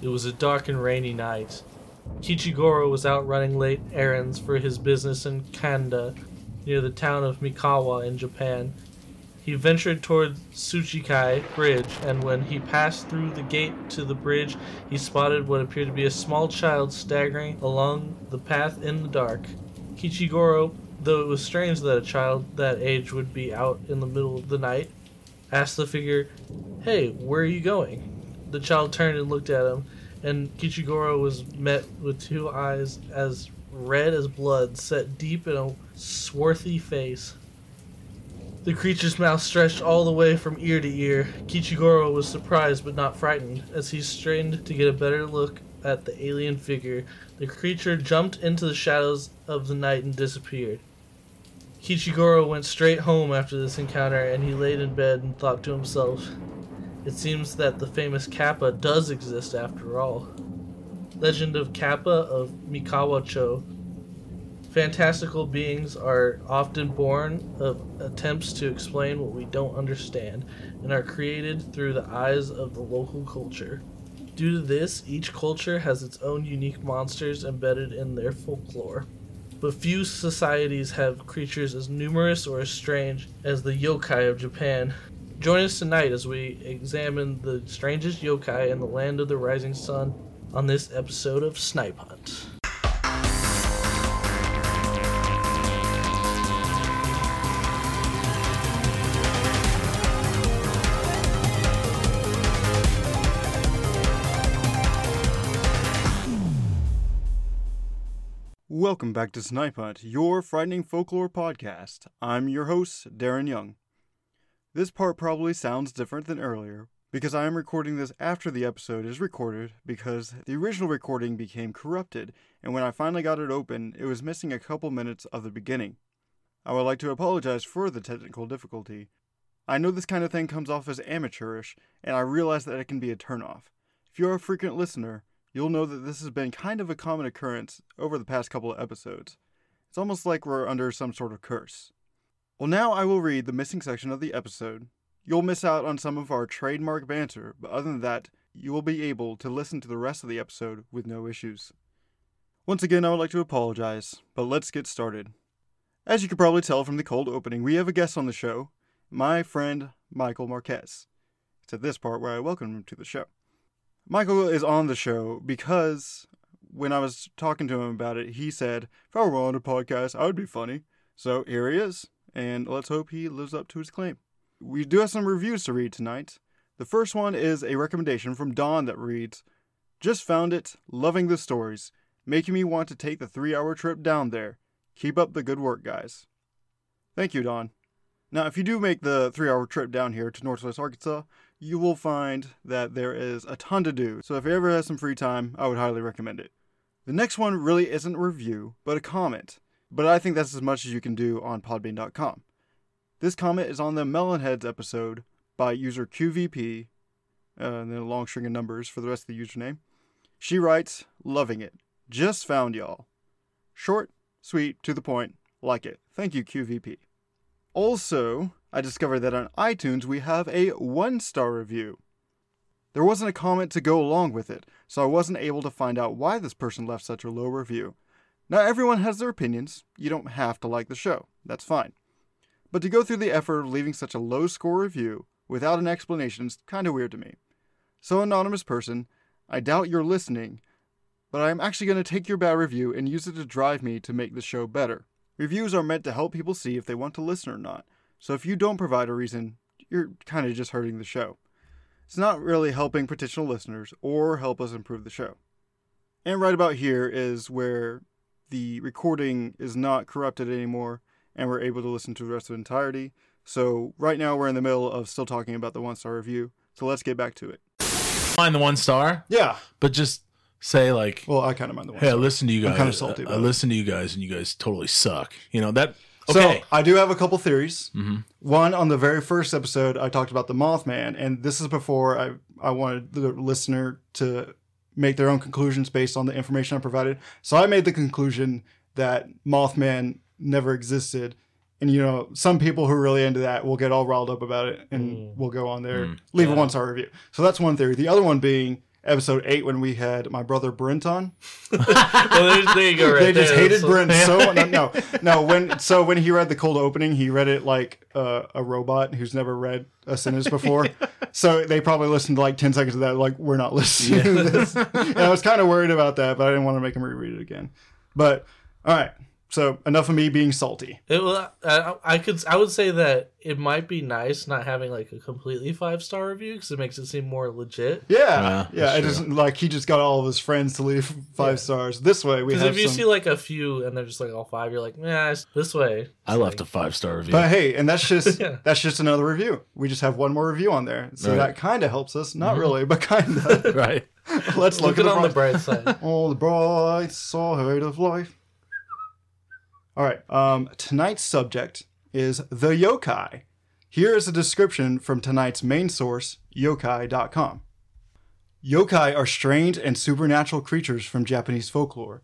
It was a dark and rainy night. Kichigoro was out running late errands for his business in Kanda, near the town of Mikawa in Japan. He ventured toward Tsuchikai Bridge, and when he passed through the gate to the bridge, he spotted what appeared to be a small child staggering along the path in the dark. Kichigoro, though it was strange that a child that age would be out in the middle of the night, asked the figure, Hey, where are you going? The child turned and looked at him, and Kichigoro was met with two eyes as red as blood set deep in a swarthy face. The creature's mouth stretched all the way from ear to ear. Kichigoro was surprised but not frightened as he strained to get a better look at the alien figure. The creature jumped into the shadows of the night and disappeared. Kichigoro went straight home after this encounter and he laid in bed and thought to himself, It seems that the famous Kappa does exist after all. Legend of Kappa of Mikawacho Fantastical beings are often born of attempts to explain what we don't understand and are created through the eyes of the local culture. Due to this, each culture has its own unique monsters embedded in their folklore. But few societies have creatures as numerous or as strange as the yokai of Japan. Join us tonight as we examine the strangest yokai in the land of the rising sun on this episode of Snipe Hunt. Welcome back to Snipe Hunt, your frightening folklore podcast. I'm your host, Darren Young. This part probably sounds different than earlier because I am recording this after the episode is recorded because the original recording became corrupted, and when I finally got it open, it was missing a couple minutes of the beginning. I would like to apologize for the technical difficulty. I know this kind of thing comes off as amateurish, and I realize that it can be a turnoff. If you're a frequent listener, you'll know that this has been kind of a common occurrence over the past couple of episodes. It's almost like we're under some sort of curse. Well, now I will read the missing section of the episode. You'll miss out on some of our trademark banter, but other than that, you will be able to listen to the rest of the episode with no issues. Once again, I would like to apologize, but let's get started. As you can probably tell from the cold opening, we have a guest on the show, my friend Michael Marquez. It's at this part where I welcome him to the show. Michael is on the show because when I was talking to him about it, he said, if I were on a podcast, I would be funny. So here he is, and let's hope he lives up to his claim. We do have some reviews to read tonight. The first one is a recommendation from Don that reads, Just found it, loving the stories, making me want to take the three hour trip down there. Keep up the good work, guys. Thank you, Don. Now, if you do make the three hour trip down here to Northwest Arkansas, you will find that there is a ton to do. So if you ever have some free time, I would highly recommend it. The next one really isn't a review, but a comment. But I think that's as much as you can do on podbean.com. This comment is on the Melonheads episode by user QVP, uh, and then a long string of numbers for the rest of the username. She writes, Loving it. Just found y'all. Short, sweet, to the point, like it. Thank you, QVP. Also, I discovered that on iTunes we have a one star review. There wasn't a comment to go along with it, so I wasn't able to find out why this person left such a low review. Now, everyone has their opinions. You don't have to like the show. That's fine. But to go through the effort of leaving such a low score review without an explanation is kind of weird to me. So, anonymous person, I doubt you're listening, but I am actually going to take your bad review and use it to drive me to make the show better. Reviews are meant to help people see if they want to listen or not. So if you don't provide a reason, you're kind of just hurting the show. It's not really helping potential listeners or help us improve the show. And right about here is where the recording is not corrupted anymore and we're able to listen to the rest of the entirety. So right now we're in the middle of still talking about the one star review. So let's get back to it. Mind the one star, Yeah. but just say like, Well, I kind of mind the one. "Hey, I star. listen to you I'm guys. kinda salty I, I listen to you guys, and you guys totally suck." You know that. Okay. So I do have a couple theories. Mhm. One on the very first episode, I talked about the Mothman, and this is before I I wanted the listener to make their own conclusions based on the information I provided. So I made the conclusion that Mothman never existed. And you know, some people who are really into that will get all riled up about it and Mm. will go on there, Mm. leave a Yeah. one star review. So that's one theory. The other one being episode eight when we had my brother Brent on. well, there, there you go. Right they just hated So- Brent so no, no no when so when he read the cold opening he read it like uh, a robot who's never read a sentence before. So they probably listened to like 10 seconds of that like we're not listening to this. And I was kind of worried about that but I didn't want to make him reread it again. But all right so enough of me being salty It, well, I, I could I would say that it might be nice not having like a completely five star review because it makes it seem more legit. yeah Yeah, yeah that's it true. isn't like he just got all of his friends to leave five Yeah. stars this way we Because have if you some see like a few and they're just like all five, you're like, nah, it's this way. I left a five star review. But hey, and that's just Yeah. that's just another review. We just have one more review on there, so Right. that kind of helps us. Not mm-hmm. really, but kind of. right. Let's look, Look at it on the bright- bright side. all the bright side of life. All right. Um, tonight's subject is the yokai. Here is a description from tonight's main source, yokai.com. Yokai are strange and supernatural creatures from Japanese folklore.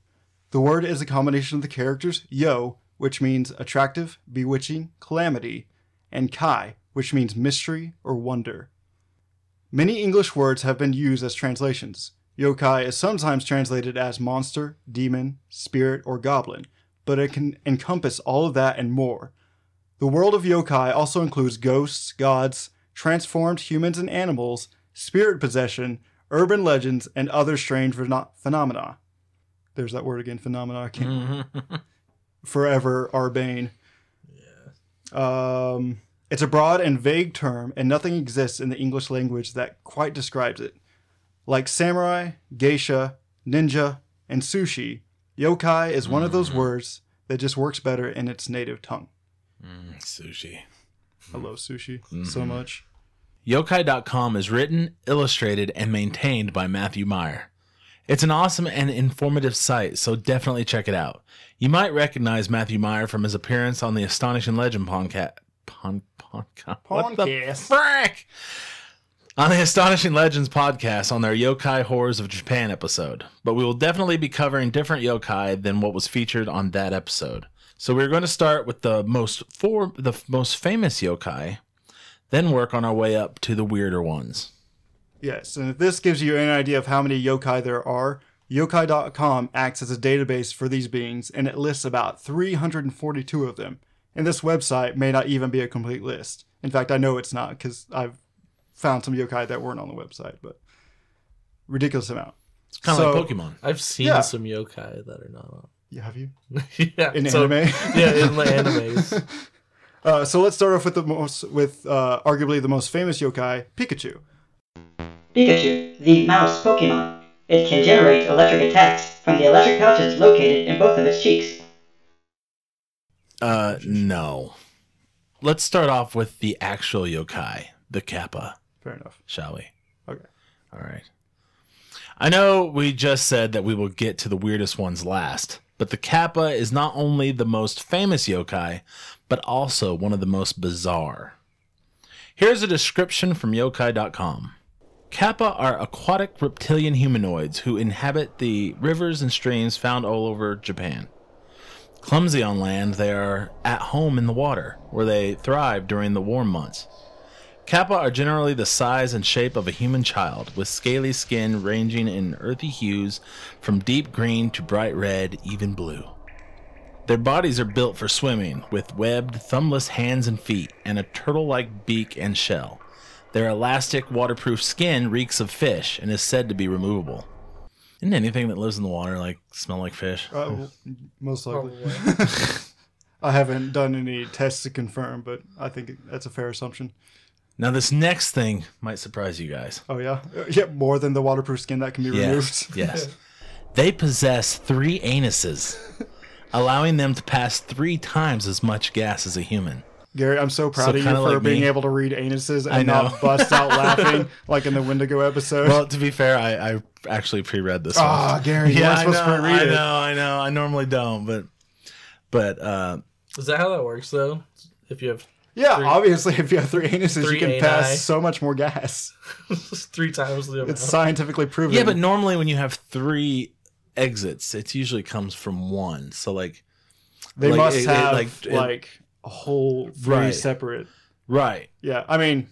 The word is a combination of the characters yo, which means attractive, bewitching, calamity, and kai, which means mystery or wonder. Many English words have been used as translations. Yokai is sometimes translated as monster, demon, spirit, or goblin, but it can encompass all of that and more. The world of yokai also includes ghosts, gods, transformed humans and animals, spirit possession, urban legends, and other strange pheno- phenomena. There's that word again, phenomena. I can't forever Arbane. Um, it's a broad and vague term, and nothing exists in the English language that quite describes it. Like samurai, geisha, ninja, and sushi, yokai is one of those words that just works better in its native tongue. Mm, sushi. I love sushi so much. Yokai.com is written, illustrated, and maintained by Matthew Meyer. It's an awesome and informative site, so definitely check it out. You might recognize Matthew Meyer from his appearance on the Astonishing Legend podcast. Pon, podcast. What the frick? On the Astonishing Legends podcast on their Yokai Horrors of Japan episode. But we will definitely be covering different yokai than what was featured on that episode. So we're going to start with the most four the most famous yokai, then work on our way up to the weirder ones. Yes, and if this gives you an idea of how many yokai there are, yokai.com acts as a database for these beings and it lists about 342 of them. And this website may not even be a complete list. In fact, I know it's not because I've found some yokai that weren't on the website, but ridiculous amount. It's kind So- of like Pokemon. I've seen Yeah. some yokai that are not on. Yeah, have you? yeah, In so- anime? Yeah, in the animes. Uh, so let's start off with the most, with uh, arguably the most famous yokai, Pikachu. Pikachu, the mouse Pokemon. It can generate electric attacks from the electric pouches located in both of its cheeks. Uh, no. Let's start off with the actual yokai, the Kappa, Fair enough. shall we? Okay. All right. I know we just said that we will get to the weirdest ones last, but the Kappa is not only the most famous yokai, but also one of the most bizarre. Here's a description from yokai.com. Kappa are aquatic reptilian humanoids who inhabit the rivers and streams found all over Japan. Clumsy on land, they are at home in the water, where they thrive during the warm months. Kappa are generally the size and shape of a human child, with scaly skin ranging in earthy hues from deep green to bright red, even blue. Their bodies are built for swimming, with webbed, thumbless hands and feet, and a turtle like beak and shell. Their elastic, waterproof skin reeks of fish and is said to be removable. Isn't anything that lives in the water like smell like fish? Uh, well, most likely. I haven't done any tests to confirm, but I think that's a fair assumption. Now, this next thing might surprise you guys. Oh yeah, Uh, yeah, more than the waterproof skin that can be Yes, removed. yes. They possess three anuses, allowing them to pass three times as much gas as a human. Gary, I'm so proud So of you kinda for like being me. able to read anuses and I know. not bust out laughing like in the Wendigo episode. Well, to be fair, I, I actually pre-read this one. Ah, Gary, you weren't supposed know, to read I it. know, I know. I normally don't, but but uh, Is that how that works though? If you have yeah, Three- obviously, if you have three anuses, Three you can ani. pass so much more gas. three times the amount. It's scientifically proven. yeah, but normally when you have three exits, it usually comes from one. So like, they like, must it- it, have like, like, it- a whole three Right. separate. right? Yeah, I mean,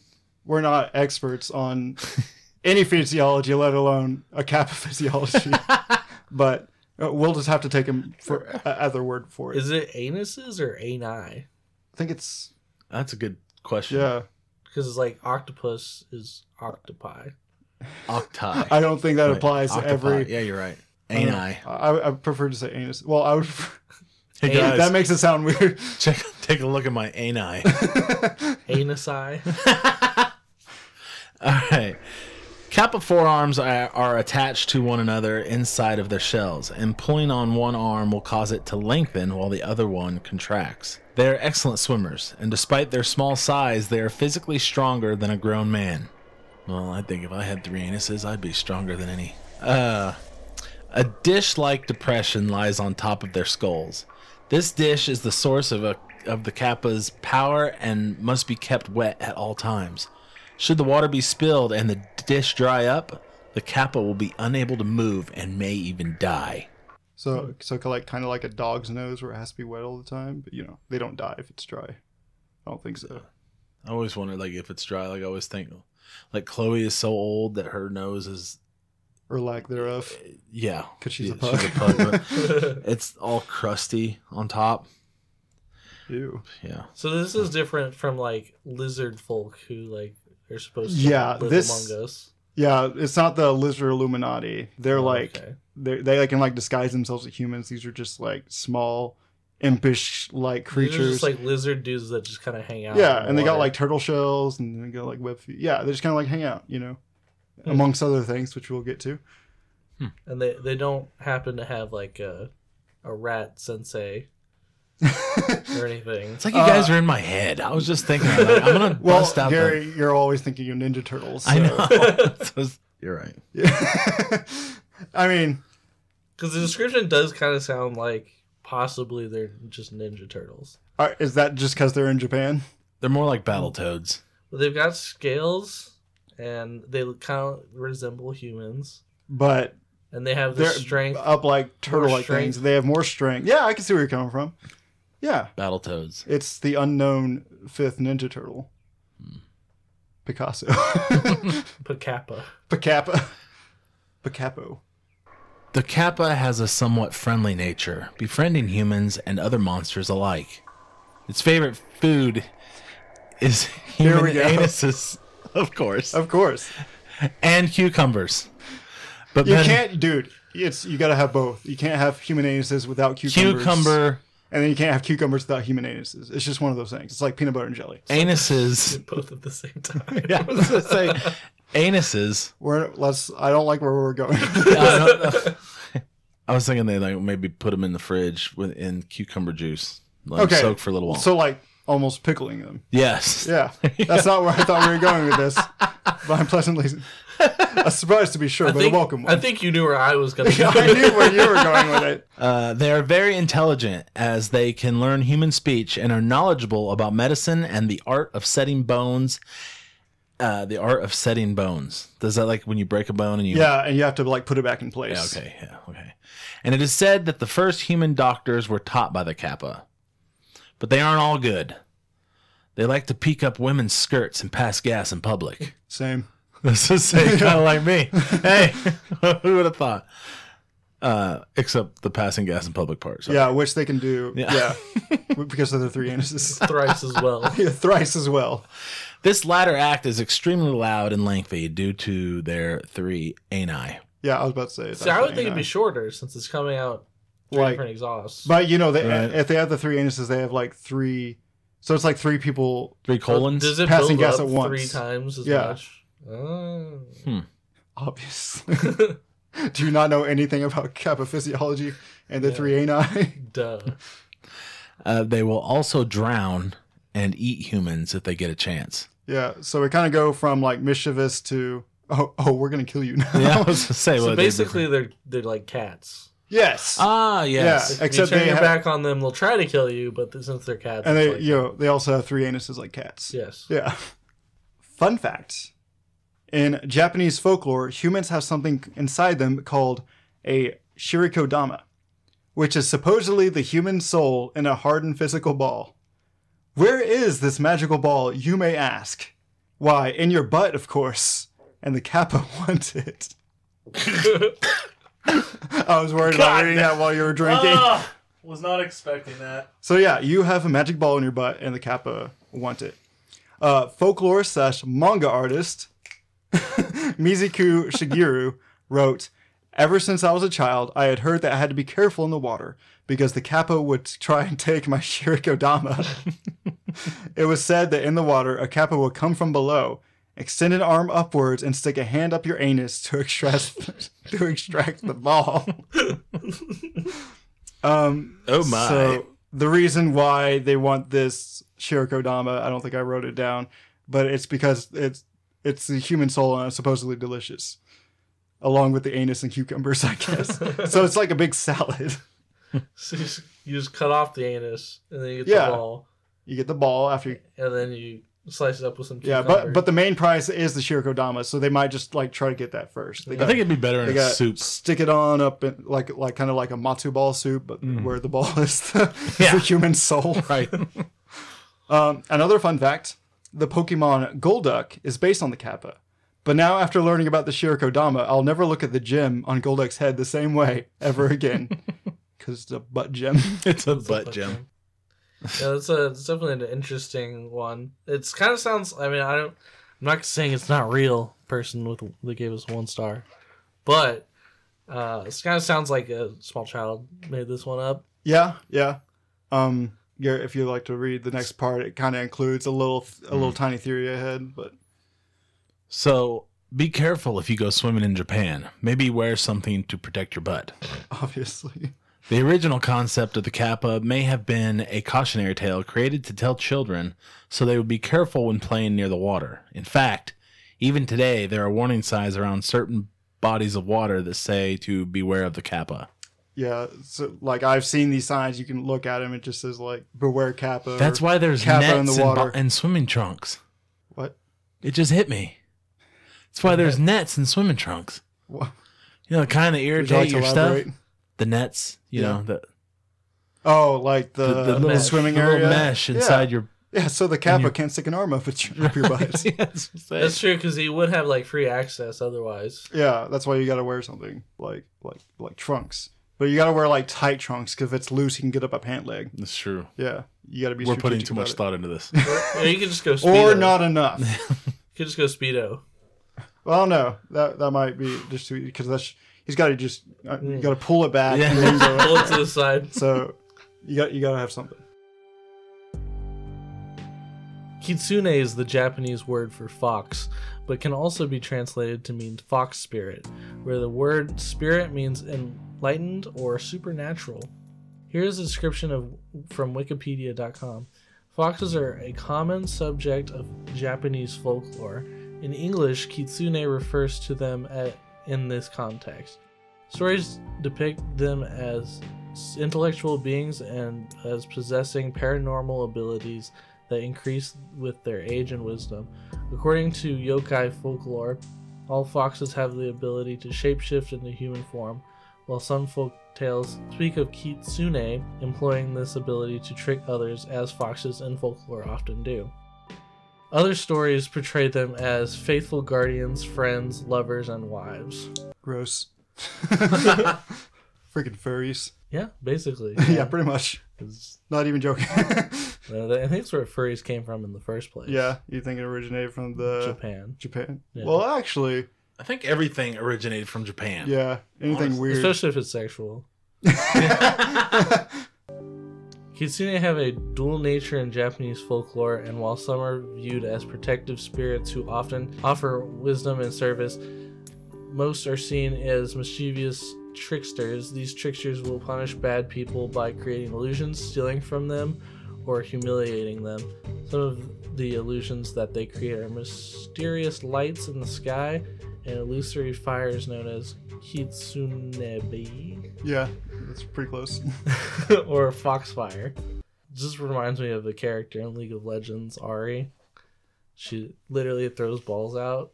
we're not experts on any physiology, let alone a kappa physiology. but uh, we'll just have to take him for uh, other word for it. Is it anuses or ani? I think it's That's a good question. yeah. Because it's like octopus is octopi. Octi. I don't think that Right. applies to every. Yeah, you're right. I. Ani. I, I prefer to say anus. Well, I would. Hey Hey, guys, that makes it sound weird. check take a look at my ani. Anusi. All right. Kappa forearms are, are attached to one another inside of their shells, and pulling on one arm will cause it to lengthen while the other one contracts. They are excellent swimmers, and despite their small size, they are physically stronger than a grown man. Well, I think if I had three anuses, I'd be stronger than any. Uh, a dish like depression lies on top of their skulls. This dish is the source of, a, of the Kappa's power and must be kept wet at all times. Should the water be spilled and the dish dry up, the Kappa will be unable to move and may even die. So, hmm. so like kind of like a dog's nose, where it has to be wet all the time. But you know, they don't die if it's dry. I don't think so. I always wonder, like, if it's dry. Like, I always think, like, Chloe is so old that her nose is, Or lack thereof. yeah, 'Cause she's a yeah, pug. it's all crusty on top. Ew. Yeah, so this is different from like lizard folk who like are supposed to Yeah, live this- among us. Yeah, it's not the lizard Illuminati. They're Oh, like okay. They they can like disguise themselves as humans. These are just like small, impish like These are creatures. just like lizard dudes that just kind of hang out. yeah, the and they got like turtle shells and they got like web feet. Yeah, they just kind of like hang out, you know, Hmm. amongst other things, which we'll get to. and they they don't happen to have like a a rat sensei or anything. it's like you guys are in my head. I was just thinking, like, I'm gonna well, bust out Gary, you're always thinking of Ninja Turtles. the. I know. So, you're right. Yeah. I mean, Because the description does kind of sound like possibly they're just Ninja Turtles. are- is that just because they're in Japan? They're more like battle toads. But they've got scales, and they kind of resemble humans, But and they have the they're strength. up like turtle-like strength. things. They have more strength. Yeah, I can see where you're coming from. Yeah, Battle toads. it's the unknown fifth Ninja Turtle. Hmm. Picasso. Pacappa. Pacappa. Picapo. The Kappa has a somewhat friendly nature, befriending humans and other monsters alike. Its favorite food is Here human we go. anuses, of course, Of course. and cucumbers. But You then can't, dude. It's you gotta have both. You can't have human anuses without cucumbers. cucumber and then you can't have cucumbers without human anuses. It's just one of those things. It's like peanut butter and jelly. anuses. Both at the same time. yeah, I was gonna say anuses. We're let's. I don't like where we're going. I, don't- I was thinking they like maybe put them in the fridge with in cucumber juice, like Okay. soak for a little while. so like almost pickling them. yes, Yeah, that's not where I thought we were going with this. But I'm pleasantly a surprise to be sure, I but think, a welcome one. I think you knew where I was going to. I knew where you were going with it. Uh, they are very intelligent as they can learn human speech and are knowledgeable about medicine and the art of setting bones. Uh, the art of setting bones. Does that like when you break a bone and you? Yeah, and you have to like put it back in place. Yeah, okay. Yeah. Okay. And it is said that the first human doctors were taught by the Kappa, but they aren't all good. They like to peek up women's skirts and pass gas in public. Same. This is kind of like me. Hey, who would have thought? Uh, except the passing gas in public part. Yeah, which they can do. Yeah. Yeah, because of their three anuses. Thrice as well. Yeah, thrice as well. This latter act is extremely loud and lengthy due to their three ani. Yeah, I was about to say. See, I would think it'd be shorter since it's coming out three Like- different exhausts. But you know, they, Right. if they have the three anuses, they have like three. So it's like three people. Three colons. Does it passing gas at once. three times as Yeah. much? Oh. Obviously, do you not know anything about kappa physiology and the Yeah. three ani? Duh. Uh, they will also drown and eat humans if they get a chance. Yeah. So we kind of go from like mischievous to oh oh we're gonna kill you now. Yeah, I was gonna say. So what they basically, they're they're like cats. yes. Ah, yes. Yeah. If Except you turn they your have- back on them, they'll try to kill you. But since they're cats, and it's they like, you know they also have three anuses like cats. yes, Yeah. Fun fact. In Japanese folklore, humans have something inside them called a shirikodama, which is supposedly the human soul in a hardened physical ball. Where is this magical ball, you may ask? Why, in your butt, of course. and the kappa wants it. I was worried about God, reading that while you were drinking. Ah, was not expecting that. So yeah, you have a magic ball in your butt, and the kappa want it. Uh, folklore slash manga artist Mizuki Shigeru wrote, "Ever since I was a child, I had heard that I had to be careful in the water because the kappa would try and take my shirikodama. it was said that in the water, a kappa would come from below." Extend an arm upwards and stick a hand up your anus to extract to extract the ball. um, Oh my. so the reason why they want this Shirikodama, I don't think I wrote it down, but it's because it's it's the human soul and it's supposedly delicious, along with the anus and cucumbers, I guess. so it's like a big salad. So you, just, you just cut off the anus, and then you get Yeah. the ball, You get the ball after, you, and then you slice it up with some. yeah, but but the main prize is the Shirikodama, so they might just like try to get that first. They I got, think it'd be better they in a got soup. stick it on up in like like kind of like a matzo ball soup, but where the ball is the, is Yeah. the human soul. Right. Um, another fun fact the Pokemon Golduck is based on the Kappa. But now, after learning about the Shirikodama, I'll never look at the gem on Golduck's head the same way ever again. Because it's a butt gem. it's a It's a butt butt gem. Yeah, it's a it's definitely an interesting one. It's kind of sounds. I mean, I don't. I'm not saying it's not real. Person with that gave us one star, but uh, it kind of sounds like a small child made this one up. yeah, yeah. Um, yeah, if you'd like to read the next part, it kind of includes a little, a little tiny theory ahead. But So be careful if you go swimming in Japan. Maybe wear something to protect your butt. obviously, The original concept of the kappa may have been a cautionary tale created to tell children so they would be careful when playing near the water. In fact, even today, there are warning signs around certain bodies of water that say to beware of the kappa. yeah. So, like, I've seen these signs. You can look at them. It just says like "Beware Kappa." That's why there's Kappa nets in the and, bo- and swimming trunks. What? It just hit me. That's why there's nets and swimming trunks. What? You know, the kind that Would you irritate like to your elaborate? stuff. The nets, you Yeah. know, the, Oh, like the, the, the little mesh. swimming the area, little mesh Yeah. inside your. Yeah, so the Kappa your- can't stick an arm up, its, up your butt. Yeah, that's what I'm saying. That's true because he would have like free access otherwise. yeah, that's why you got to wear something like like like trunks. But you got to wear like tight trunks because if it's loose, you can get up a pant leg. That's true. Yeah, you got to be. We're putting strategic too much about thought into this. Or you could just go speedo. Or not enough. You could just go speedo. Well, no, that that might be just because that's he's got to just uh, you got to pull it back. Yeah. And then go. Pull it to the side. So you got you got to have something. Kitsune is the Japanese word for fox, but can also be translated to mean fox spirit, where the word spirit means enlightened or supernatural. Here's a description of from wikipedia.com. Foxes are a common subject of Japanese folklore. In English, kitsune refers to them at, in this context. Stories depict them as intellectual beings and as possessing paranormal abilities that increase with their age and wisdom. According to yokai folklore, all foxes have the ability to shapeshift into human form, while some folk tales speak of kitsune employing this ability to trick others, as foxes in folklore often do. Other stories portray them as faithful guardians, friends, lovers, and wives. Gross. Freaking furries. Yeah, basically. Yeah, pretty much. 'Cause, Not even joking. uh, I think that's where furries came from in the first place. yeah, you think it originated from the Japan. Japan? Yeah. Well, actually, I think everything originated from Japan. yeah. Anything Honestly. weird. Especially if it's sexual. Kitsune have a dual nature in Japanese folklore, and while some are viewed as protective spirits who often offer wisdom and service, most are seen as mischievous tricksters. These tricksters will punish bad people by creating illusions, stealing from them, or humiliating them. Some of the illusions that they create are mysterious lights in the sky and illusory fires known as kitsunebi. yeah, that's pretty close. or Foxfire. Just reminds me of the character in League of Legends, Ahri. She literally throws balls out,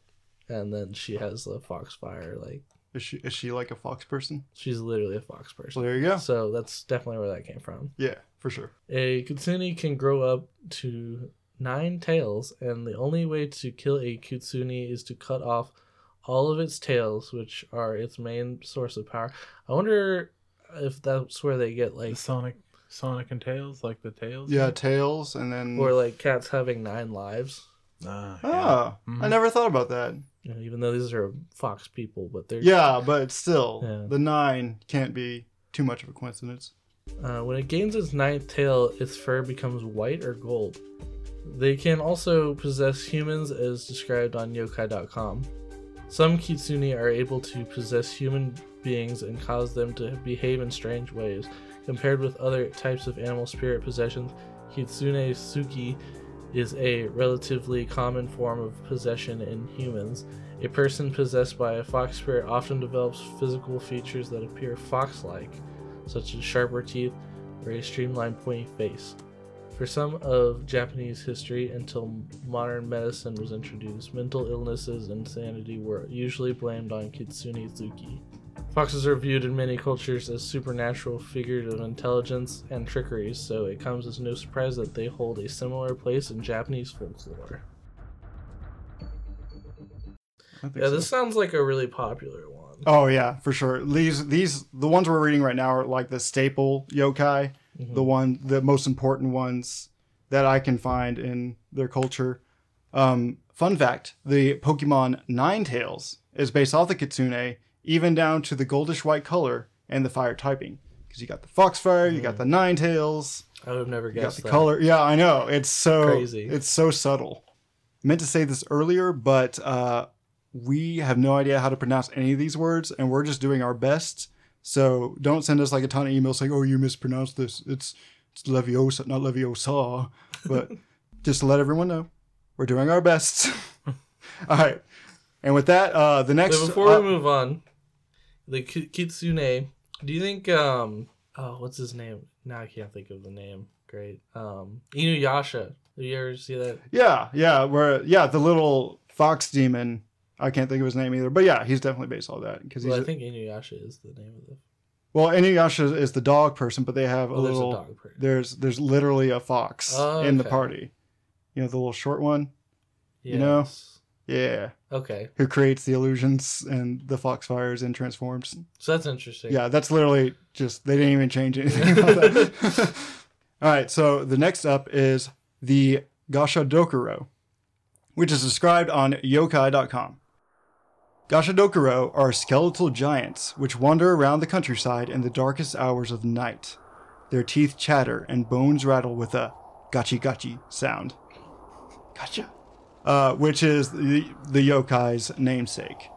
and then she has the Foxfire. Like Is she is she like a fox person? she's literally a fox So person. there you go. So that's definitely where that came from. Yeah, for sure. A kitsune can grow up to nine tails, and the only way to kill a kitsune is to cut off all of its tails, which are its main source of power. I wonder if that's where they get The like, Sonic, Sonic and Tails, like the tails. Yeah, tails, and then. or like cats having nine lives. Ah, Ah, I Mhm. never thought about that. You know, even though these are fox people, but they're Yeah, but still, Yeah. the nine can't be too much of a coincidence. Uh, when it gains its ninth tail, its fur becomes white or gold. They can also possess humans as described on yokai.com. Some kitsune are able to possess human beings and cause them to behave in strange ways. Compared with other types of animal spirit possessions, kitsune suki is a relatively common form of possession in humans. A person possessed by a fox spirit often develops physical features that appear fox like such as sharper teeth or a streamlined pointy face. For some of Japanese history, until modern medicine was introduced, mental illnesses and insanity were usually blamed on Kitsune Zuki. Foxes are viewed in many cultures as supernatural figures of intelligence and trickery, so it comes as no surprise that they hold a similar place in Japanese folklore. Yeah, so. this sounds like a really popular one. Oh yeah, for sure. These these the ones we're reading right now are like the staple yokai, Mhm. the one the most important ones that I can find in their culture. Um, fun fact: the Pokemon Ninetales is based off the Kitsune, even down to the goldish white color and the fire typing. Because you got the Foxfire, you got the Nine Tails. I would have never guessed. you got the that. color. Yeah, I know. It's so Crazy. It's so subtle. I meant to say this earlier, but uh, we have no idea how to pronounce any of these words, and we're just doing our best. So don't send us like a ton of emails saying, "Oh, you mispronounced this. It's it's Leviosa, not Leviosa." But just to let everyone know, we're doing our best. All right. And with that, uh, the next. So before uh, we move on, the ki- kitsune. Do you think um oh what's his name? Now I can't think of the name. Great. Um Inuyasha. Have you ever see that? Yeah, yeah, where yeah, the little fox demon. I can't think of his name either, but yeah, he's definitely based on that because he's Well, I a- think Inuyasha is the name of the. well, Inuyasha is the dog person, but they have a Oh, there's little. a dog person. There's there's literally a fox Oh, in the party. You know the little short one. you know? Yeah, Okay, who creates the illusions and the fox fires and transforms. so that's interesting. Yeah, that's literally just they didn't even change anything about that. All right, so the next up is the Gashadokuro, which is described on yokai.com. Gashadokuro are skeletal giants which wander around the countryside in the darkest hours of night. Their teeth chatter and bones rattle with a gachi gachi sound. Gotcha. Uh, which is the, the yokai's namesake.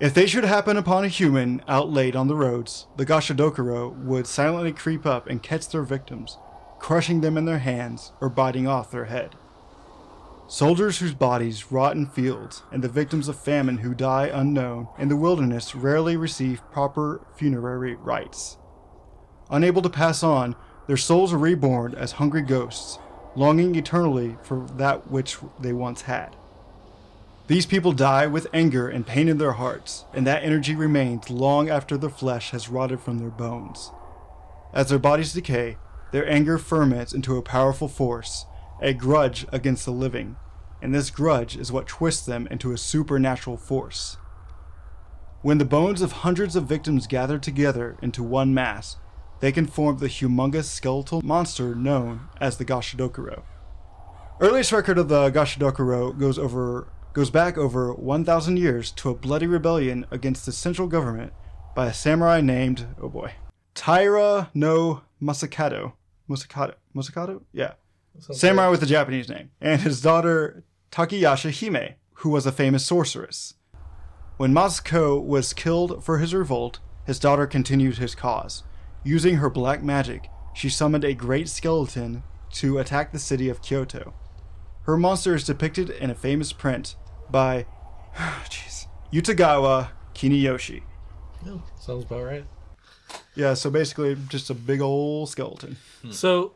If they should happen upon a human out late on the roads, the Gashadokuro would silently creep up and catch their victims, crushing them in their hands or biting off their head. Soldiers whose bodies rot in fields and the victims of famine who die unknown in the wilderness rarely receive proper funerary rites. Unable to pass on, their souls are reborn as hungry ghosts, longing eternally for that which they once had. These people die with anger and pain in their hearts, and that energy remains long after the flesh has rotted from their bones. As their bodies decay, their anger ferments into a powerful force, a grudge against the living, and this grudge is what twists them into a supernatural force. When the bones of hundreds of victims gather together into one mass, they can form the humongous skeletal monster known as the Gashadokuro. Earliest record of the Gashadokuro goes over goes back over 1,000 years to a bloody rebellion against the central government by a samurai named oh boy Taira no Masakato. Masakato. Masakato? Yeah. Samurai with a Japanese name. And his daughter Takayasha Hime, who was a famous sorceress. When Masako was killed for his revolt, his daughter continued his cause. Using her black magic, she summoned a great skeleton to attack the city of Kyoto. Her monster is depicted in a famous print by jeez, Utagawa Kuniyoshi. Yeah, sounds about right. Yeah, so basically just a big old skeleton. So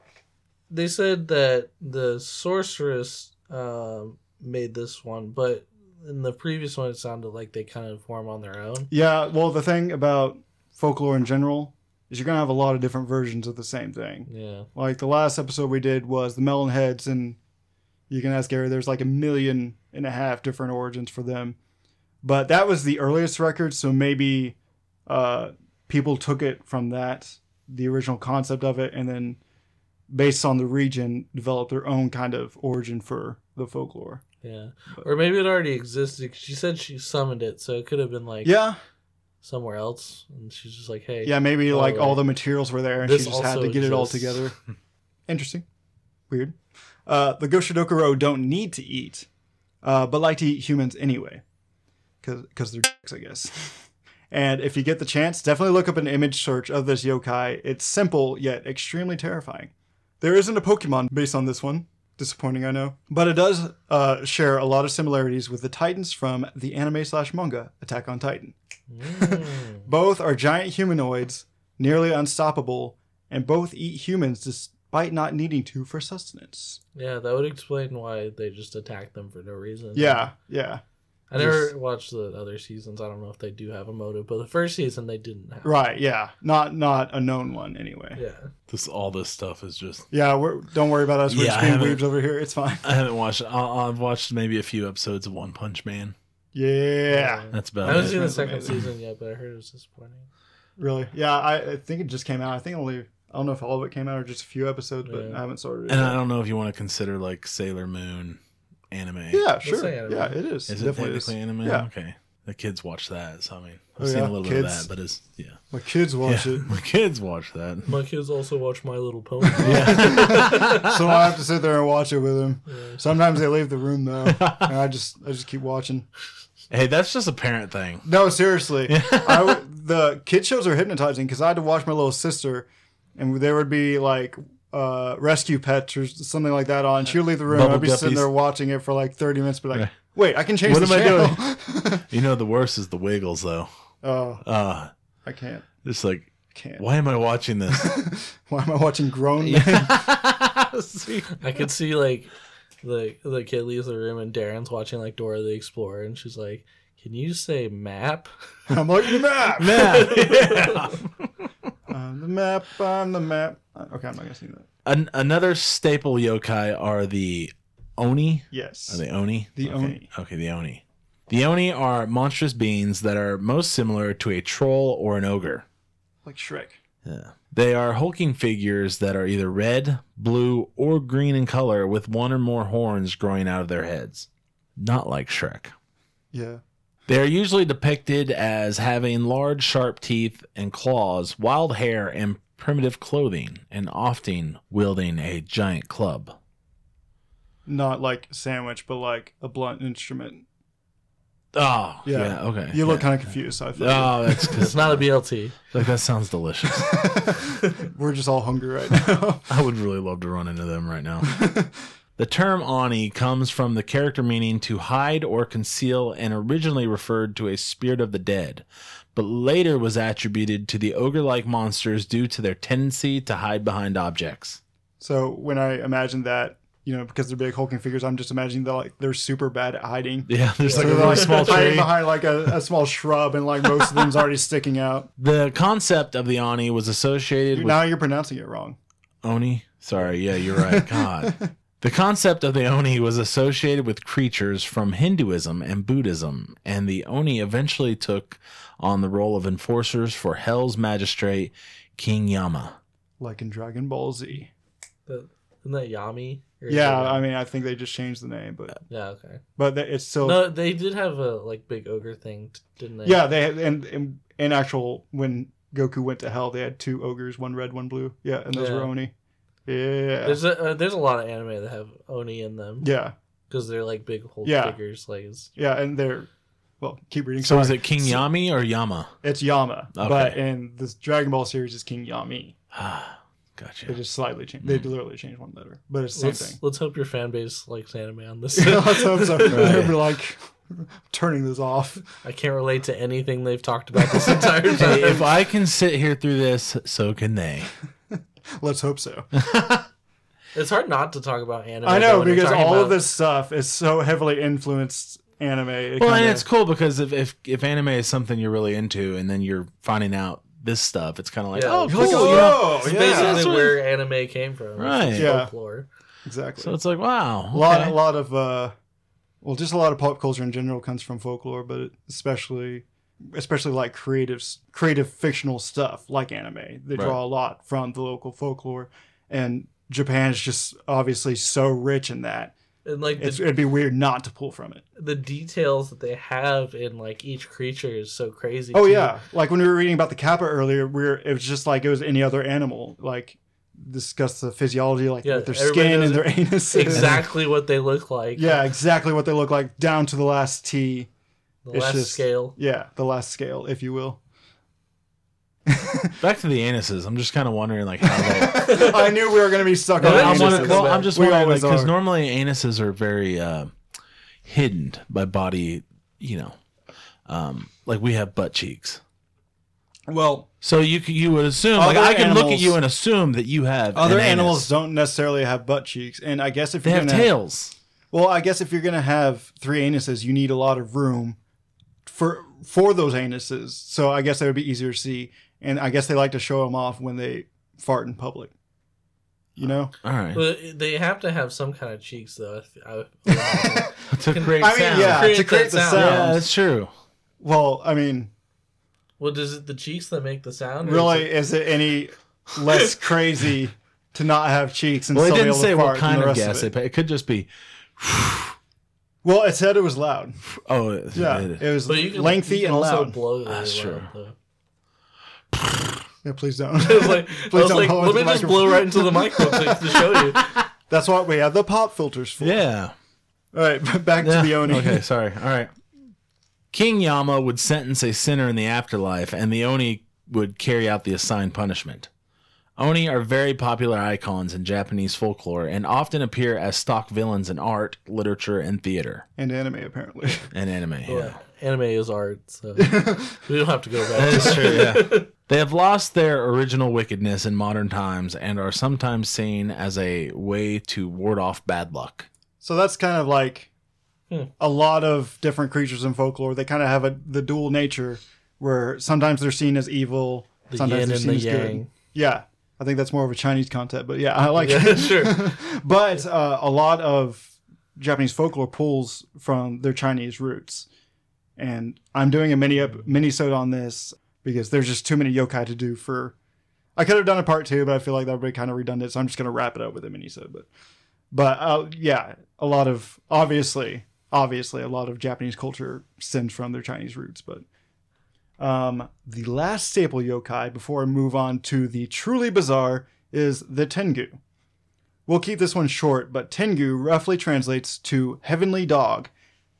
they said that the sorceress um, made this one, but in the previous one, it sounded like they kind of form on their own. Yeah, well, the thing about folklore in general is you're gonna have a lot of different versions of the same thing. Yeah. Like the last episode we did was the melon heads, and you can ask Gary. There's like a million and a half different origins for them. but that was the earliest record, so maybe uh, people took it from that, the original concept of it, and then based on the region, developed their own kind of origin for the folklore. Yeah, or maybe it already existed. She said she summoned it, so it could have been like Yeah, somewhere else, and she's just like, "Hey, yeah, maybe Oh, like all the materials were there, and she just had to get it all together. Interesting, weird. Uh, the Goshidokuro don't need to eat, uh, but like to eat humans anyway, because they're dicks, I guess. And if you get the chance, definitely look up an image search of this yokai. It's simple yet extremely terrifying. There isn't a Pokemon based on this one. Disappointing, I know. But it does uh, share a lot of similarities with the Titans from the anime slash manga Attack on Titan. Mm. Both are giant humanoids, nearly unstoppable, and both eat humans despite not needing to for sustenance. yeah, that would explain why they just attack them for no reason." Yeah, yeah. I never watched the other seasons. I don't know if they do have a motive, but the first season they didn't have. Right, yeah. Not not a known one anyway. Yeah. This all this stuff is just. Yeah, we're, don't worry about us. We're Yeah, just being haven't- weebs over here. It's fine. I haven't watched. I, I've watched maybe a few episodes of One Punch Man. Yeah. That's about I haven't it. seen the second amazing. season yet, but I heard it was disappointing. Really? Yeah, I, I think it just came out. I think only I don't know if all of it came out or just a few episodes, but Yeah. I haven't started it. And yet. I don't know if you want to consider like Sailor Moon anime. yeah, sure. anime. Yeah, it is. Is it Definitely technically is. anime? Yeah. Okay. The kids watch that, so I mean, oh, I've Oh, seen yeah? a little bit of that, but it's yeah. My kids watch yeah. it. My kids watch that. My kids also watch My Little Pony. yeah. so I have to sit there and watch it with them. Yeah. Sometimes they leave the room though, and I just I just keep watching. Hey, that's just a parent thing. No, seriously, I w- the kid shows are hypnotizing because I had to watch my little sister, and there would be like uh, rescue pets or something like that on. She would leave the room. Bubble I'd be sitting there watching it for like thirty minutes, but like, Right. wait, I can change What the am I channel. You know, the worst is the Wiggles, though. oh, Uh, I can't. it's like, Can't. why am I watching this? Why am I watching grown men? I could see like the the kid leaves the room and Darren's watching like Dora the Explorer, and she's like, "Can you say map?" I'm like the map. Man, yeah. I'm the map. I'm the map. Okay, I'm not gonna sing that. An- another staple yokai are the Oni. Yes. Are they Oni? The okay. Oni. Okay, the Oni. The Oni are monstrous beings that are most similar to a troll or an ogre. like Shrek. Yeah. They are hulking figures that are either red, blue, or green in color with one or more horns growing out of their heads. Not like Shrek. Yeah. They are usually depicted as having large, sharp teeth and claws, wild hair, and primitive clothing, and often wielding a giant club. Not like sandwich, but like a blunt instrument. Oh, Yeah. yeah, okay. You look yeah. kind of confused. So I feel Oh, that's It's not a BLT. like that sounds delicious. We're just all hungry right now. I would really love to run into them right now. The term Ani comes from the character meaning to hide or conceal and originally referred to a spirit of the dead, but later was attributed to the ogre like monsters due to their tendency to hide behind objects. so when I imagine that, you know, because they're big hulking figures, I'm just imagining they're like they're super bad at hiding. Yeah, there's So like a really like small hiding tree. behind like a, a small shrub, and like most of them's already sticking out. The concept of the Ani was associated with Now you're pronouncing it wrong. Oni? Sorry, yeah, you're right. God. The concept of the Oni was associated with creatures from Hinduism and Buddhism, and the Oni eventually took on the role of enforcers for Hell's magistrate, King Yama. Like in Dragon Ball Z. The- Isn't that Yami? Yeah, I mean, I think they just changed the name, but yeah, okay. but it's still No, they did have a like big ogre thing, didn't they? yeah. They had, and, and in actual when Goku went to hell, they had two ogres, one red, one blue. Yeah, and those Yeah. were Oni. Yeah, There's a uh, there's a lot of anime that have oni in them yeah, because they're like big whole Yeah. figures. Like it's, yeah, and they're well. Keep reading. So is it King Yami or Yama? It's Yama, Okay. but in this Dragon Ball series, it's King Yami. Ah, gotcha. They just slightly changed. They literally changed one letter, but it's the let's thing. let's hope your fan base likes anime on this. yeah, Let's hope so. They'll Right. be like turning this off. I can't relate to anything they've talked about this entire time. Hey, if I can sit here through this, so can they. Let's hope so. it's hard not to talk about anime. I know because talking all of this stuff is so heavily influenced anime. It Well, and kinda- it's cool because if, if if anime is something you're really into, and then you're finding out this stuff, it's kind of like, Yeah. oh, cool. like, you know? oh, It's yeah, basically that's what- where anime came from. Right. Yeah. Folklore. exactly. So it's like, wow. a lot, okay. a lot of, uh, well, just a lot of pop culture in general comes from folklore, but especially especially like creative creative fictional stuff like anime. They draw Right. a lot from the local folklore, and Japan is just obviously so rich in that. And like It's, the, it'd be weird not to pull from it. the details that they have in like each creature is so crazy. Oh too. yeah, like when we were reading about the kappa earlier, we were it was just like it was any other animal. Like discuss the physiology, like Yeah, with their skin and their anus. exactly what they look like. Yeah, exactly what they look like down to the last T. the it's last just- scale. Yeah, the last scale, if you will. Back to the anuses. I'm just kind of wondering like how they. I knew we were going to be stuck on Well, I'm, anuses. wondering, well, I'm just We wondering because are. normally anuses are very uh, hidden by body. You know, um, like we have butt cheeks. Well, So you you would assume like I can look at you and assume that you have other an anus. animals don't necessarily have butt cheeks, and I guess if They you're have gonna, tails. well, I guess if you're going to have three anuses, you need a lot of room for for those anuses. So I guess they would be easier to see, and I guess they like to show them off when they fart in public. You know, All right. But they have to have some kind of cheeks though. I, I, to create I mean, sound. yeah, Create to create the sound. sound. Yeah, that's true. Well, I mean, well, does it the cheeks that make the sound? Really, is it- is it any less crazy to not have cheeks and Well, still be didn't able say to what fart than kind the of rest gas of they it? put. It could just be. Well, it said it was loud. Oh, it, Yeah, it- it was But you can, lengthy you can and also loud. blow really That's true. though. Yeah, please don't. I was like, I Please was don't like let me just microphone. blow right into the microphone to, to show you. That's what we have the pop filters for. yeah. All right, back Yeah. to the Oni. Okay, sorry. All right. King Yama would sentence a sinner in the afterlife, and the Oni would carry out the assigned punishment. Oni are very popular icons in Japanese folklore and often appear as stock villains in art, literature, and theater And anime, apparently. and anime. Yeah. Well, anime is art, so we don't have to go back. That is true, yeah. They have lost their original wickedness in modern times and are sometimes seen as a way to ward off bad luck. So that's kind of like Hmm. a lot of different creatures in folklore. They kind of have a the dual nature where sometimes they're seen as evil, The sometimes yin they're and seen the as good. Yeah, I think that's more of a Chinese concept, but yeah, I like Yeah, it. sure. but uh, a lot of Japanese folklore pulls from their Chinese roots, and I'm doing a mini mini sode on this because there's just too many yokai to do for. I could have done a part two, but I feel like that would be kind of redundant, so I'm just gonna wrap it up with a mini. But, but uh, yeah, a lot of obviously, obviously, a lot of Japanese culture stems from their Chinese roots, but. Um, the last staple yokai before I move on to the truly bizarre is the Tengu. We'll keep this one short, but Tengu roughly translates to heavenly dog,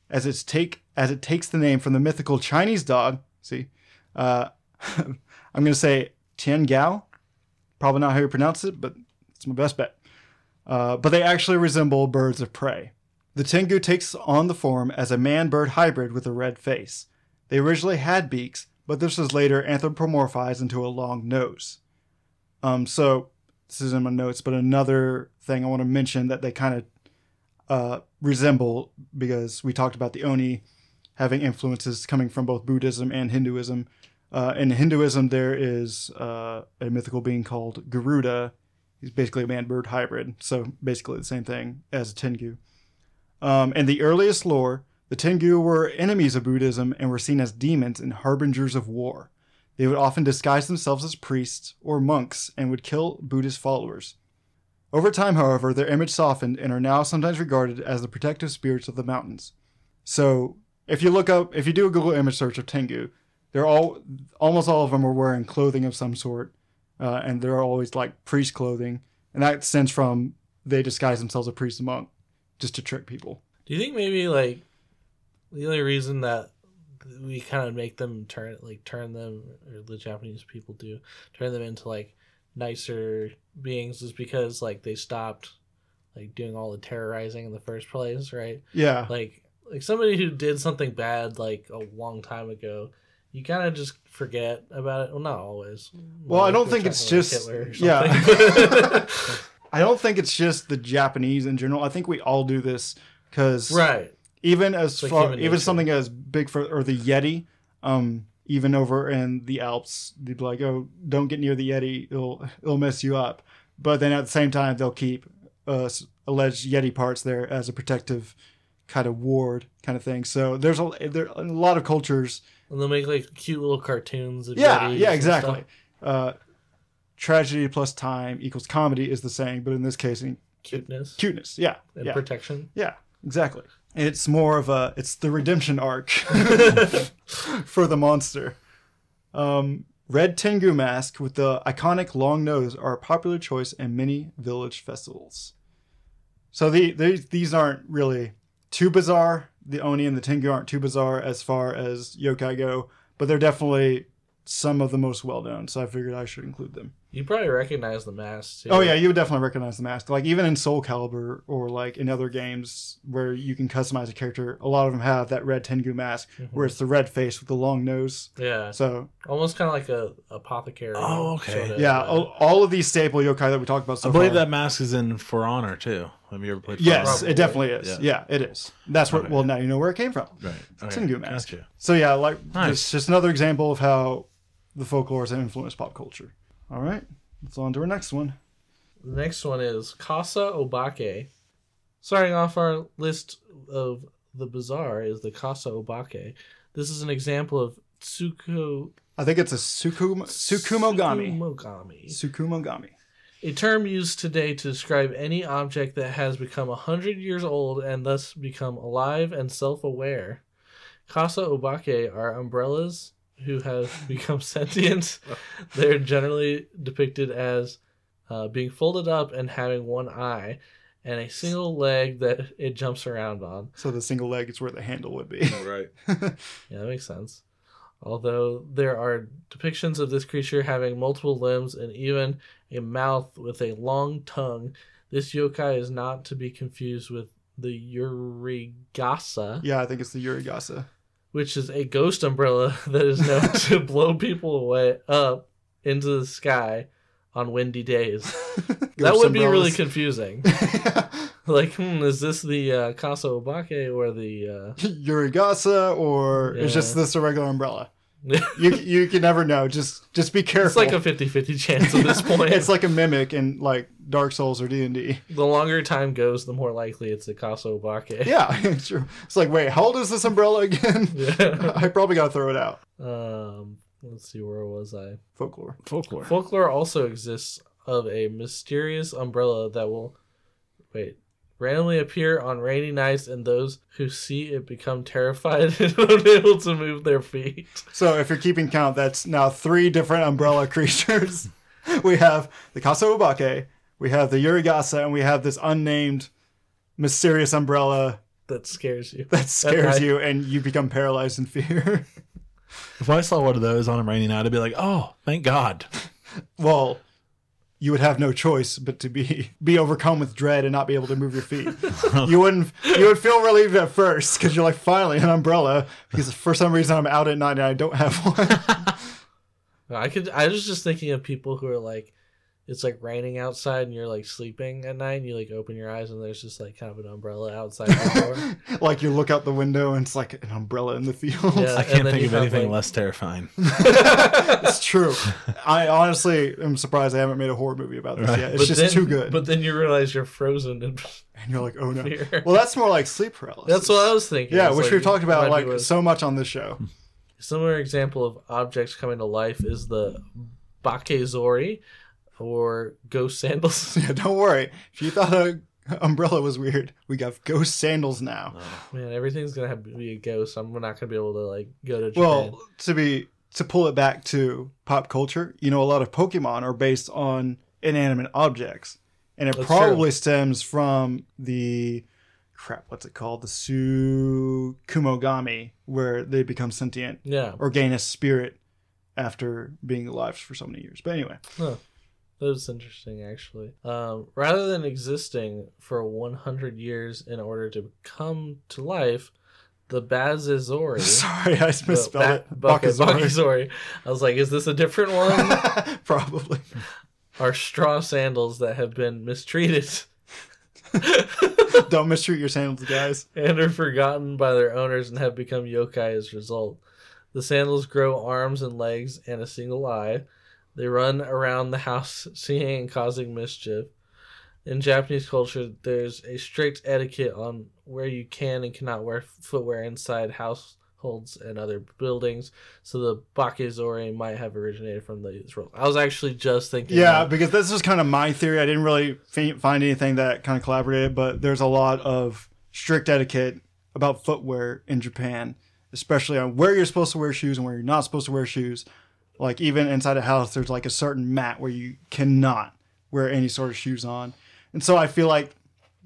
as it's take as it takes the name from the mythical Chinese dog. See, uh, I'm gonna say Tian Gao. Probably not how you pronounce it, but it's my best bet. Uh, but they actually resemble birds of prey. The Tengu takes on the form as a man-bird hybrid with a red face. They originally had beaks, but this was later anthropomorphized into a long nose. Um, so this is in my notes, but another thing I want to mention that they kind of uh, resemble because we talked about the Oni having influences coming from both Buddhism and Hinduism. Uh, in Hinduism, there is uh, a mythical being called Garuda. He's basically a man-bird hybrid, so basically the same thing as a Tengu. Um, in the earliest lore, the Tengu were enemies of Buddhism and were seen as demons and harbingers of war. They would often disguise themselves as priests or monks and would kill Buddhist followers. Over time, however, their image softened and are now sometimes regarded as the protective spirits of the mountains. So, if you look up, if you do a Google image search of Tengu, they're all, almost all of them are wearing clothing of some sort, uh, and they're always like priest clothing, and that stems from they disguise themselves as priest and monk just to trick people. Do you think maybe like the only reason that we kind of make them turn like turn them or the Japanese people do turn them into like nicer beings is because like they stopped like doing all the terrorizing in the first place, right? Yeah, Like like somebody who did something bad like a long time ago, you kind of just forget about it. Well, not always. Well, I don't think it's just- Hitler yeah. I don't think it's just the Japanese in general. I think we all do this because right. Even as like far even nature. something as big for or the Yeti, um, even over in the Alps, they'd be like, "Oh, don't get near the Yeti; it'll it'll mess you up." But then at the same time, they'll keep uh, alleged Yeti parts there as a protective kind of ward kind of thing. So there's a there a lot of cultures. And they'll make like cute little cartoons. Of Yeah, Yetis yeah, exactly. Uh, tragedy plus time equals comedy is the saying, but in this case, Cuteness cuteness. Yeah, and yeah, protection. yeah, exactly. It's more of a it's the redemption arc for the monster. Um, red Tengu mask with the iconic long nose are a popular choice in many village festivals. So the, the these aren't really too bizarre. The Oni and the Tengu aren't too bizarre as far as yokai go, but they're definitely some of the most well known. So I figured I should include them. You probably recognize the mask too. Oh yeah, you would definitely recognize the mask. Like even in Soul Calibur or like in other games where you can customize a character, a lot of them have that red Tengu mask where it's the red face with the long nose. Yeah. So Almost kind of like a apothecary. Oh, okay. sort of, yeah, uh, all, all of these staple yokai that we talked about so I believe far. that mask is in For Honor too. Have you ever played? For Yes, Honor? It definitely is. Yeah. Yeah, it is. That's what. Okay. Well, now you know where it came from. Right. Okay. Tengu mask. Gotcha. So yeah, like Nice. it's just another example of how the folklore has influenced pop culture. All right, let's on to our next one. The next one is Kasa Obake. Starting off our list of the bizarre is the Kasa Obake. This is an example of Tsuko I think it's a sukum, sukumogami. Sukumogami. Sukumogami. A term used today to describe any object that has become a hundred years old and thus become alive and self-aware. Kasa Obake are umbrellas who have become sentient. They're generally depicted as uh, being folded up and having one eye and a single leg that it jumps around on. So the single leg is where the handle would be. Right. Yeah, that makes sense. Although there are depictions of this creature having multiple limbs and even a mouth with a long tongue, this yokai is not to be confused with the Yurigasa, yeah, I think it's the Yurigasa. Which is a ghost umbrella that is known to blow people away up into the sky on windy days. that would be really umbrellas. confusing. like, hmm, is this the uh, Kasa Obake or the? Uh... Yurigasa, or is just this a regular umbrella? You you can never know. Just just be careful. It's like a 50-50 chance at this point. it's like a mimic in like Dark Souls or D and D. the longer time goes, the more likely it's a Kasa Obake. Yeah, it's true. It's like, wait, how old is this umbrella again? Yeah. I probably gotta throw it out. um, let's see, where was I? Folklore. Folklore. Folklore also exists of a mysterious umbrella that will, wait, randomly appear on rainy nights, and those who see it become terrified and unable to move their feet. So if you're keeping count, that's now three different umbrella creatures. we have the Kasa Obake, we have the Yurigasa, and we have this unnamed mysterious umbrella That scares you. that scares I- you and you become paralyzed in fear. If I saw one of those on a rainy night, I'd be like, "Oh, thank God!" well, you would have no choice but to be be overcome with dread and not be able to move your feet. you wouldn't. You would feel relieved at first because you're like, finally an umbrella. Because for some reason I'm out at night and I don't have one. I could. I was just thinking of people who are like, it's like raining outside, and you're like sleeping at night, and you like open your eyes, and there's just like kind of an umbrella outside your door. like you look out the window and it's like an umbrella in the field. Yeah. I can't think of anything like- less terrifying. it's true. I honestly am surprised I haven't made a horror movie about this Right. yet. It's just then, too good. But then you realize you're frozen in and you're like, oh no. fear. Well, that's more like sleep paralysis. That's what I was thinking. Yeah, It's which like we've talked about like he was- so much on this show. A similar example of objects coming to life is the bakezori, or ghost sandals. Yeah, don't worry. If you thought a umbrella was weird, we got ghost sandals now. Oh, man, everything's gonna have to be a ghost. I'm not gonna be able to like go to Japan. Well, to be to pull it back to pop culture, you know, a lot of Pokemon are based on inanimate objects, and it That's probably stems from the crap. What's it called? The Sukumogami, where they become sentient yeah, or gain a spirit after being alive for so many years. But anyway, that was interesting actually. Um, rather than existing for 100 years in order to come to life, the Bazizori. sorry, I misspelled it. Bucket- Bakazori. I was like, is this a different one? Probably. Are straw sandals that have been mistreated Don't mistreat your sandals, guys. and are forgotten by their owners and have become yokai as a result. The sandals grow arms and legs and a single eye. They run around the house singing and causing mischief. In Japanese culture, there's a strict etiquette on where you can and cannot wear footwear inside households and other buildings. So the Bakizori might have originated from these rules. I was actually just thinking. Yeah, that. because this is kind of my theory. I didn't really find anything that kind of collaborated, but there's a lot of strict etiquette about footwear in Japan, especially on where you're supposed to wear shoes and where you're not supposed to wear shoes. Like even inside a house, there's like a certain mat where you cannot wear any sort of shoes on, and so I feel like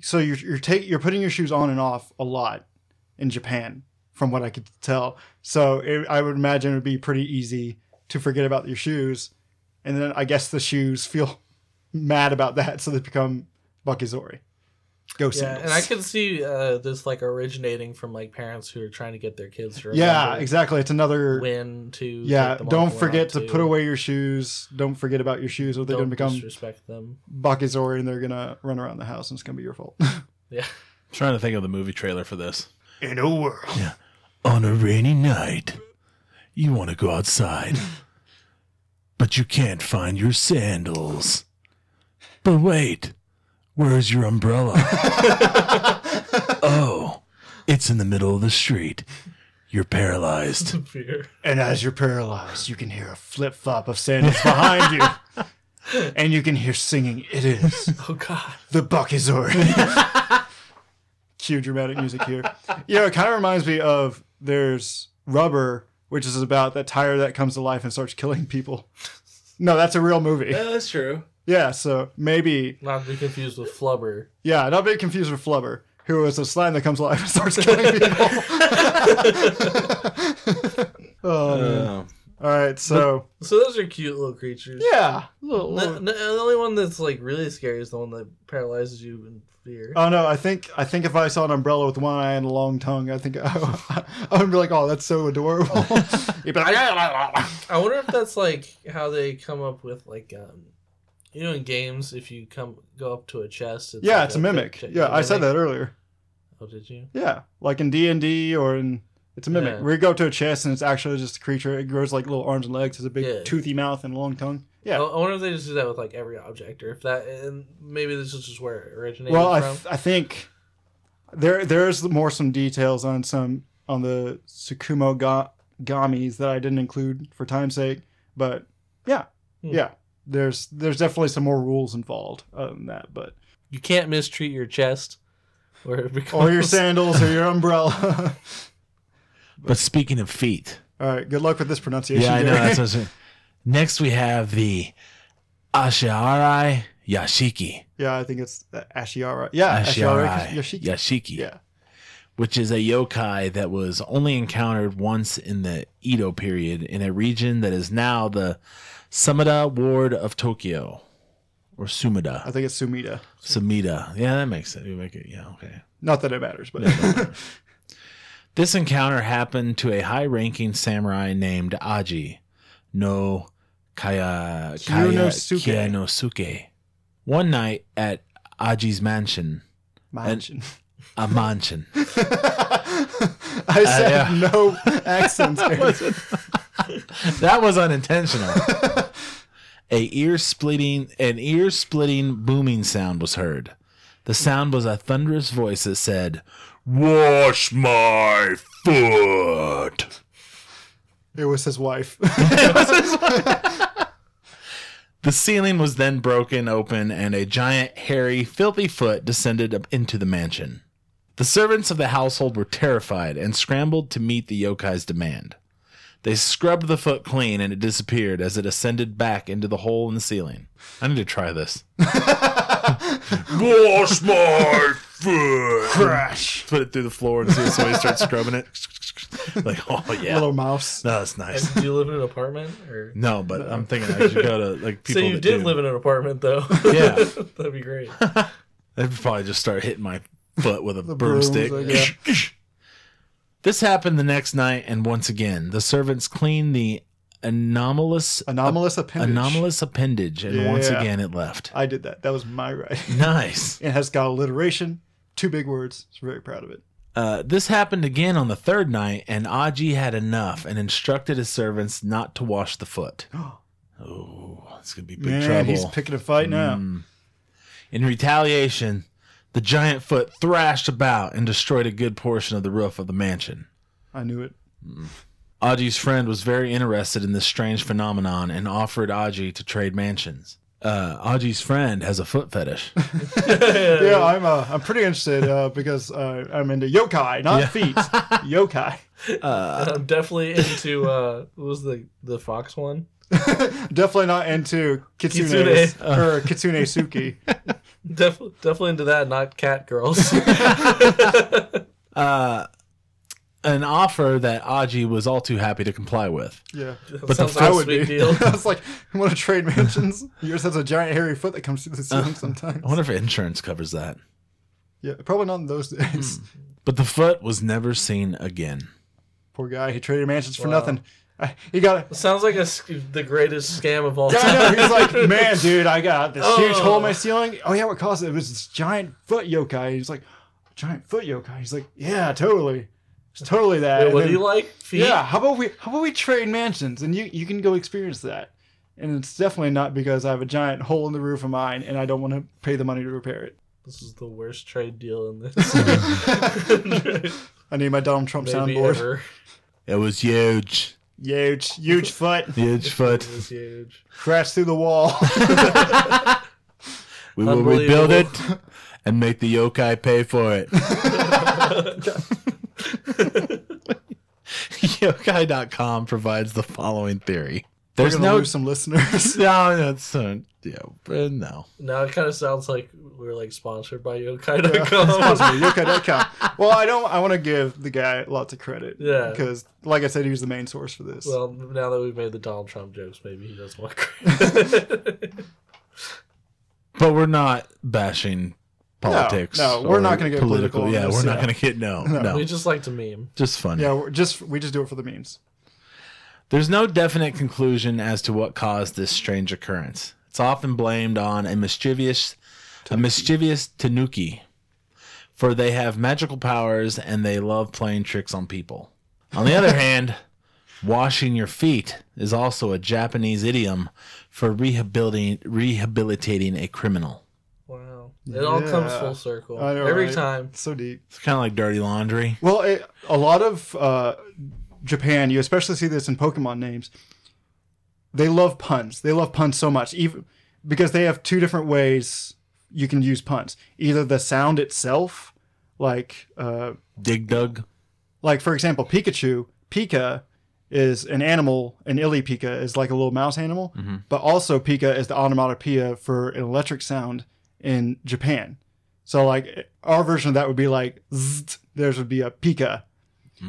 so you're you're take you're putting your shoes on and off a lot in Japan, from what I could tell. So it, I would imagine it would be pretty easy to forget about your shoes, and then I guess the shoes feel mad about that, so they become Bakizori. Ghost Yeah, sandals. and I could see uh, this like originating from like parents who are trying to get their kids to yeah, exactly. It's another. win to Yeah, take them off don't forget not to put away your shoes. Don't forget about your shoes, or they're Don't going to become disrespect them. Bakizori, and they're going to run around the house, and it's going to be your fault. Yeah, I'm trying to think of the movie trailer for this. In a world. yeah. On a rainy night, you want to go outside, but you can't find your sandals. But wait, where's your umbrella? oh, it's in the middle of the street. You're paralyzed. And as you're paralyzed, you can hear a flip flop of sandals behind you. And you can hear singing, It is Oh God. the Bakizori. Cue dramatic music here. You know, it kind of reminds me of there's Rubber, which is about that tire that comes to life and starts killing people. No, that's a real movie. that's true. Yeah, so maybe, Not to be confused with Flubber. yeah, not be confused with Flubber, who is a slime that comes alive and starts killing people. oh, man. Uh, All right, so So those are cute little creatures. yeah, little, The, little- the only one that's like really scary is the one that paralyzes you in fear. Oh no! I think I think if I saw an umbrella with one eye and a long tongue, I think I, I would be like, "Oh, that's so adorable." You'd be like, I wonder if that's like how they come up with like um, you know, in games if you come go up to a chest. It's "Yeah, like it's a mimic." pic- Yeah, I said that earlier. Oh, did you? Yeah, like in D and D or in it's a mimic. Yeah. Where you go up to a chest and it's actually just a creature. It grows like little arms and legs, has a big Yeah. toothy mouth and a long tongue. Yeah. I I wonder if they just do that with like every object, or if that, and maybe this is just where it originated well, I, th- I think there there's more some details on some on the Sukumo ga- gamis that I didn't include for time's sake, but yeah, Hmm. yeah. There's there's definitely some more rules involved other than that, but you can't mistreat your chest, or it becomes or your sandals or your umbrella. but speaking of feet, All right, good luck with this pronunciation. yeah, I know. That's what I'm saying. Next, we have the Ashiarai Yashiki. yeah, I think it's the Ashiara. Yeah, Ashiarai Ashiara Yashiki. Yeah, which is a yokai that was only encountered once in the Edo period in a region that is now the Sumida ward of Tokyo. Or Sumida. I think it's Sumida. Sumida. Yeah, that makes sense. You make it, yeah, okay. Not that it matters, but This encounter happened to a high ranking samurai named Aji no Kaya, Kaya. Kyonosuke. One night at Aji's mansion, mansion. a mansion. I uh, said yeah. no accents. That was unintentional. A ear splitting an ear splitting booming sound was heard. The sound was a thunderous voice that said, "Wash my foot." It was his wife. The ceiling was then broken open and a giant, hairy, filthy foot descended up into the mansion. The servants of the household were terrified and scrambled to meet the yokai's demand. They scrubbed the foot clean and it disappeared as it ascended back into the hole in the ceiling. I need to try this. Wash my foot. Crash. Put it through the floor and see if somebody starts scrubbing it. Like, oh yeah, Little mouse. no, that's nice. And do you live in an apartment, or No, but I'm thinking I should go to like people. so you that did do. live in an apartment though? Yeah. that'd be great. They'd probably just start hitting my foot with a brooms, broomstick. like, this happened the next night, and once again, the servants cleaned the anomalous Anomalous appendage. anomalous appendage, and once again it left. I did that. That was my writing. Nice. It has got alliteration. Two big words. I'm very proud of it. Uh, this happened again on the third night, and Aji had enough and instructed his servants not to wash the foot. Oh, it's gonna be big Man, trouble. he's picking a fight now. Mm. In retaliation, The giant foot thrashed about and destroyed a good portion of the roof of the mansion. I knew it. Aji's friend was very interested in this strange phenomenon and offered Aji to trade mansions. Uh, Aji's friend has a foot fetish. Yeah, I'm. Uh, I'm pretty interested uh, because uh, I'm into yokai, not Yeah. feet. yokai. I'm definitely into uh, what was the the fox one? Definitely not into kitsune, Kitsune. or kitsune suki. Def- definitely into that, not cat girls. Uh, an offer that Aji was all too happy to comply with. Yeah, That sounds I like a would sweet be. deal. I was like, you want to trade mansions? Yours has a giant hairy foot that comes through the ceiling sometimes. I wonder if insurance covers that. Yeah, probably not in those days. But the foot was never seen again. Poor guy. He traded mansions for Wow. nothing. I- He got. Sounds like a, the greatest scam of all Yeah, I time. know. He's like, man, dude, I got this huge Oh. hole in my oh. ceiling. Oh yeah, what caused it? It was this giant foot yokai. He's like, giant foot yokai. He's like, yeah, totally. It's totally that. Wait, what then- do you like? Feet? Yeah, how about we how about we trade mansions and you you can go experience that. And it's definitely not because I have a giant hole in the roof of mine and I don't want to pay the money to repair it. This is the worst trade deal in this. I need my Donald Trump Maybe soundboard. ever. It was huge. Huge, huge foot. Huge foot. It was huge. Crashed through the wall. We will rebuild it and make the yokai pay for it. Yokai.com provides the following theory. We're There's no. lose some listeners. No, that's uh, yeah, but no. Now it kind of sounds like we're like sponsored by Yeah, Yokai.com. sponsor me, Yokai.com. Well, I don't. I want to give the guy lots of credit. Yeah. Because, like I said, he was the main source for this. well, now that we've made the Donald Trump jokes, maybe he doesn't want credit. But we're not bashing politics. no, we're not gonna get political on Yeah, this, we're not yeah. going to get no, no, we just like to meme. just funny. yeah, we're just we just do it for the memes. There's no definite conclusion as to what caused this strange occurrence. It's often blamed on a mischievous, a mischievous tanuki, for they have magical powers and they love playing tricks on people. On the other hand, washing your feet is also a Japanese idiom for rehabilitating rehabilitating a criminal. Wow. It all comes full circle. I know, Every right? time. So deep. It's kind of like dirty laundry. Well, it, a lot of uh, Japan, you especially see this in Pokemon names. They love puns. They love puns so much, even because they have two different ways you can use puns. Either the sound itself, like uh, Dig dug. like for example, Pikachu, Pika is an animal, and Illy Pika is like a little mouse animal, but also Pika is the onomatopoeia for an electric sound in Japan. So like our version of that would be like zzzt, theirs would be a Pika.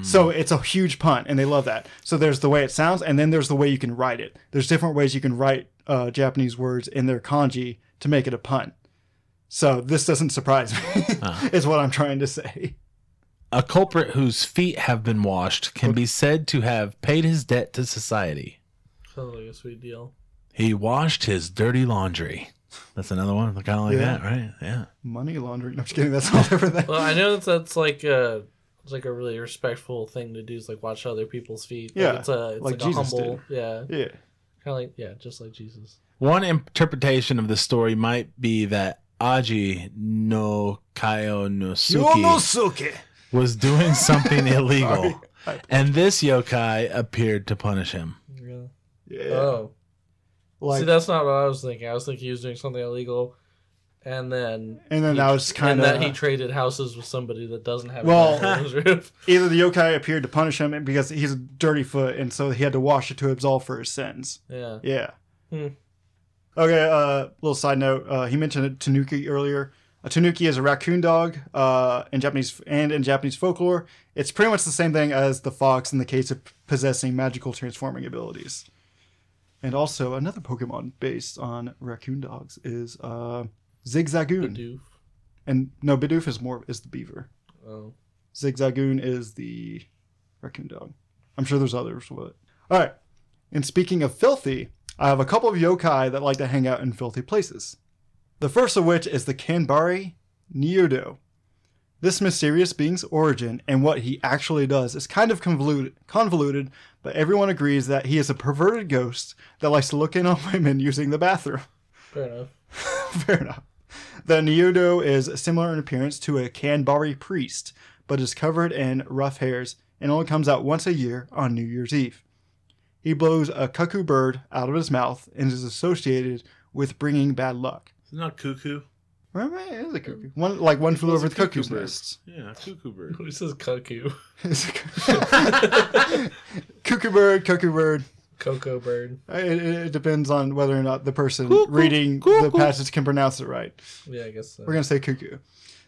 So it's a huge pun, and they love that. So there's the way it sounds, and then there's the way you can write it. There's different ways you can write uh, Japanese words in their kanji to make it a pun. So this doesn't surprise me, is what I'm trying to say. A culprit whose feet have been washed can be said to have paid his debt to society. Sounds like a sweet deal. He washed his dirty laundry. That's another one, kind of like Yeah. that, right? Yeah. Money laundering. I'm just kidding. That's all over that. Well, I know that that's like a it's like a really respectful thing to do. Is like watch other people's feet. Like, Yeah, it's a it's like like, a Jesus humble. Yeah, Yeah. kind of like yeah, just like Jesus. One interpretation of the story might be that Aji no Kaionosuke Yonosuke. was doing something illegal, and this yokai appeared to punish him. Yeah. Yeah. Oh, like, see, that's not what I was thinking. I was thinking he was doing something illegal, and then and then he- that was kind of that he traded houses with somebody that doesn't have Well- a roof on his roof. either the yokai appeared to punish him because he's a dirty foot, and so he had to wash it to absolve for his sins. Yeah. Yeah. Hmm. Okay. Uh, little side note. Uh, he mentioned a tanuki earlier. A tanuki is a raccoon dog. Uh, in Japanese and in Japanese folklore, it's pretty much the same thing as the fox in the case of possessing magical transforming abilities. And also another Pokemon based on raccoon dogs is uh, Zigzagoon. Doof. And no, Bidoof is more is the beaver. Oh. Zigzagoon is the raccoon dog. I'm sure there's others, but all right. And speaking of filthy, I have a couple of yokai that like to hang out in filthy places. The first of which is the Kanbari Nyudo. This mysterious being's origin and what he actually does is kind of convoluted, convoluted, but everyone agrees that he is a perverted ghost that likes to look in on women using the bathroom. Fair enough. Fair enough. The Nyodo is similar in appearance to a Kanbari priest, but is covered in rough hairs and only comes out once a year on New Year's Eve. He blows a cuckoo bird out of his mouth and is associated with bringing bad luck. It's not cuckoo. Well, it is a cuckoo. One like one flew over the cuckoo cuckoo's bird. nest. Yeah, cuckoo bird. Who says cuckoo? It's a cuckoo- cuckoo bird, cuckoo bird. Cocoa bird. Uh, it, it, it depends on whether or not the person Cuckoo, reading the passage can pronounce it right. Yeah, I guess so. We're gonna say cuckoo.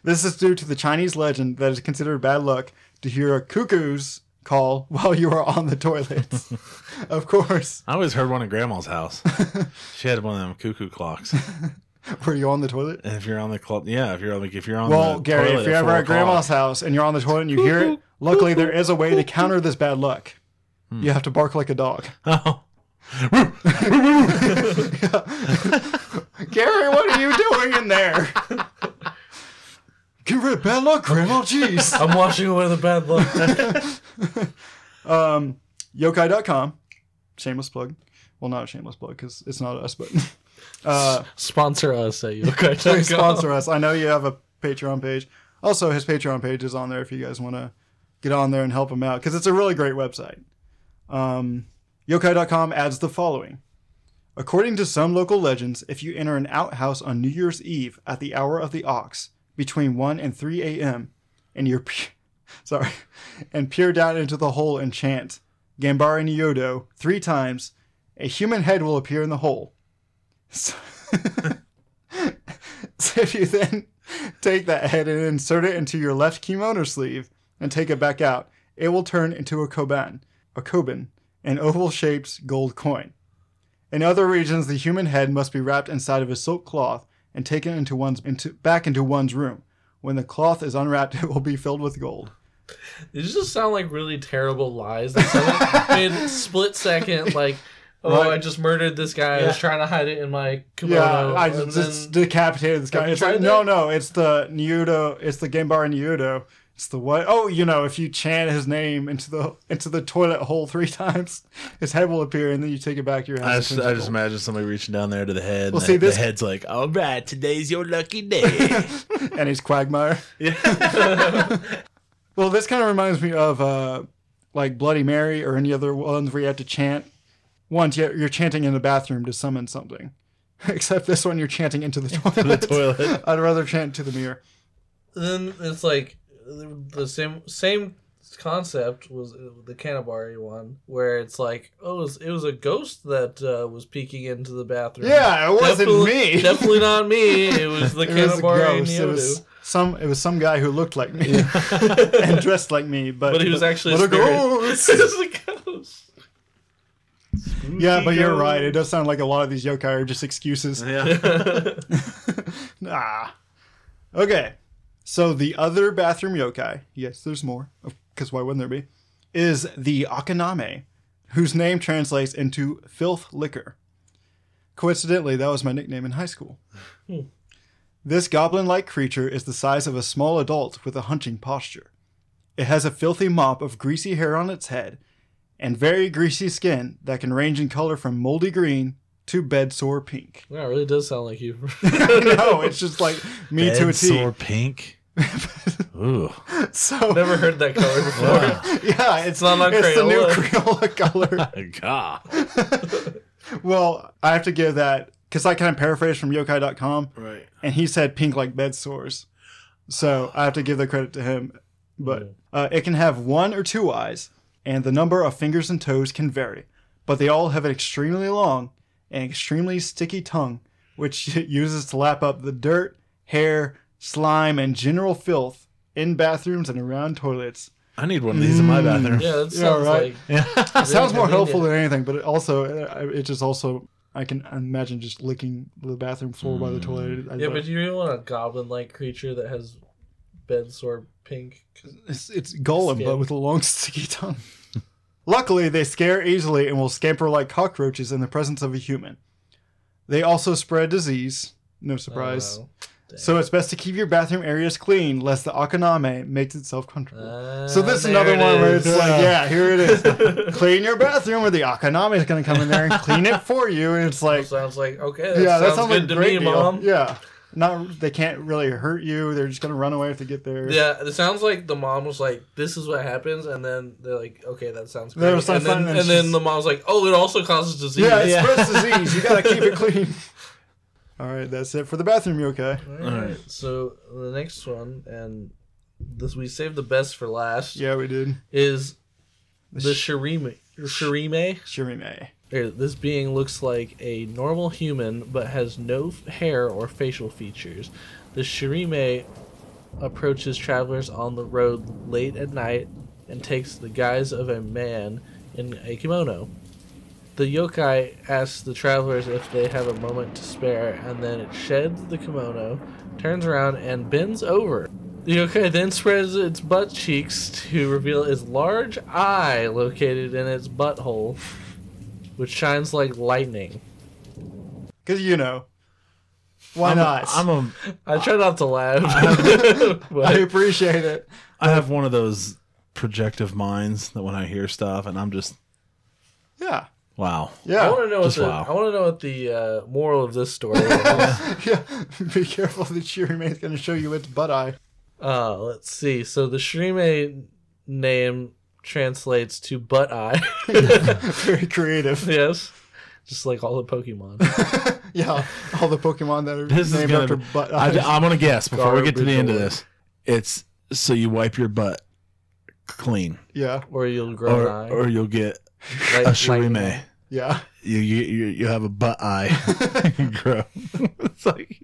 This is due to the Chinese legend that it's considered bad luck to hear a cuckoo's call while you are on the toilet. of course. I always heard one at Grandma's house. she had one of them cuckoo clocks. Were you on the toilet? And if you're on the clock, yeah, if you're on like if you're on Well, the Gary, toilet if you're ever at grandma's house and you're on the toilet and you hear it, luckily there is a way to counter this bad luck. Hmm. You have to bark like a dog. Oh, Gary, what are you doing in there? Get rid of bad luck, Grandma. Jeez. I'm washing away the bad luck. Um, yokai.com. Shameless plug. Well, not a shameless plug because it's not us, but uh, Sponsor us at yokai.com. please sponsor us. I know you have a Patreon page. Also, his Patreon page is on there if you guys want to get on there and help him out because it's a really great website. Um, yokai.com adds the following. According to some local legends, if you enter an outhouse on New Year's Eve at the hour of the ox between 1 and 3 a.m. and you're pe- sorry, and peer down into the hole and chant Gambari Nyodo three times, a human head will appear in the hole. So, so if you then take that head and insert it into your left kimono sleeve and take it back out, it will turn into a koban, a koban, an oval-shaped gold coin. In other regions, the human head must be wrapped inside of a silk cloth and taken into one's into, back into one's room. When the cloth is unwrapped, it will be filled with gold. These just sound like really terrible lies made split second, like, oh, Right. I just murdered this guy. I was trying to hide it in my kimono. Yeah, I and just decapitated this guy. It's like, no, no, it's the Nyudo. It's the Gambar Nyudo. It's the what? Oh, you know, if you chant his name into the into the toilet hole three times, his head will appear, and then you take it back to your house. I just, I just imagine somebody reaching down there to the head. Well, and see, the, this- the head's like, "All right, today's your lucky day." and he's Quagmire. yeah. Well, this kind of reminds me of uh, like Bloody Mary or any other ones where you have to chant. Once you're you're chanting in the bathroom to summon something, except this one you're chanting into the toilet. the toilet. I'd rather chant to the mirror. then it's like the same same concept was the Canabari one, where it's like, oh, it was, it was a ghost that uh, was peeking into the bathroom. Yeah, it wasn't definitely, me. Definitely not me. It was the It was ghost. It was some. It was some guy who looked like me and dressed like me, but But he was actually a but spirit. ghost. it was a ghost. yeah, but you're ghost. right. It does sound like a lot of these yokai are just excuses. Yeah. ah. Okay. So the other bathroom yokai, yes, there's more, because why wouldn't there be, is the Akaname, whose name translates into filth licker. Coincidentally, that was my nickname in high school. Hmm. This goblin like creature is the size of a small adult with a hunching posture. It has a filthy mop of greasy hair on its head and very greasy skin that can range in color from moldy green to bed sore pink. Yeah, it really does sound like you. no, it's just like me to a sore pink. Ooh. So Never heard that color before. Wow. yeah, it's, It's not on it's the new Crayola. Crayola color. God. well, I have to give that because I kind of paraphrased from Yokai.com, Right. and he said pink like bed sores. So I have to give the credit to him. But uh, it can have one or two eyes, and the number of fingers and toes can vary. But they all have an extremely long and extremely sticky tongue, which it uses to lap up the dirt, hair, slime, and general filth in bathrooms and around toilets. I need one of these in my mm. bathroom. Yeah, that Yeah, sounds right. like Yeah. It sounds more helpful than anything, but it also it just also I can imagine just licking the bathroom floor by the mm. toilet. I- yeah, but you really want a goblin-like creature that has bed sore pink. it's, it's Golem, Skin. but with a long sticky tongue. Luckily, they scare easily and will scamper like cockroaches in the presence of a human. They also spread disease. No surprise. Oh, So it's best to keep your bathroom areas clean, lest the Akaname makes itself comfortable. Uh, so this is another it one where it's like, yeah, here it is. clean your bathroom, or the Akaname is going to come in there and clean it for you. And it's like, sounds like okay. Yeah, that sounds sounds good like a to great me, deal. mom. Yeah, not they can't really hurt you. They're just gonna run away if they get there. Yeah, it sounds like the mom was like, "This is what happens," and then they're like, "Okay, that sounds There was some and then, fun, and and then the mom's like, "Oh, it also causes disease." Yeah, it Yeah. spreads disease. You gotta keep it clean. All right, that's it for the bathroom. You okay? All right. So the next one, and this we saved the best for last, Yeah, we did. is the Shirime. Shirime. Shirime. This being looks like a normal human, but has no hair or facial features. The Shirime approaches travelers on the road late at night and takes the guise of a man in a kimono. The yokai asks the travelers if they have a moment to spare, and then it sheds the kimono, turns around, and bends over. The yokai then spreads its butt cheeks to reveal its large eye located in its butthole, which shines like lightning. Because you know, why I'm not? A, I'm a. I try not to laugh. I but appreciate it. I have one of those projective minds that when I hear stuff and I'm just Yeah, wow. Yeah. I want to know what the wow. I want to know what the uh, moral of this story is. yeah. Be careful. The Shirime is gonna show you its butt eye. uh, let's see. So the Shirime name translates to butt eye. Very creative. yes, just like all the Pokemon. Yeah, all the Pokemon that are This is named gonna. after be- butt I, eyes. am gonna guess before we get to the end of this. It's so you wipe your butt clean, yeah, or you'll grow or an eye. or you'll get Like- a like- yeah. You you you, you have a butt eye. grow. it's like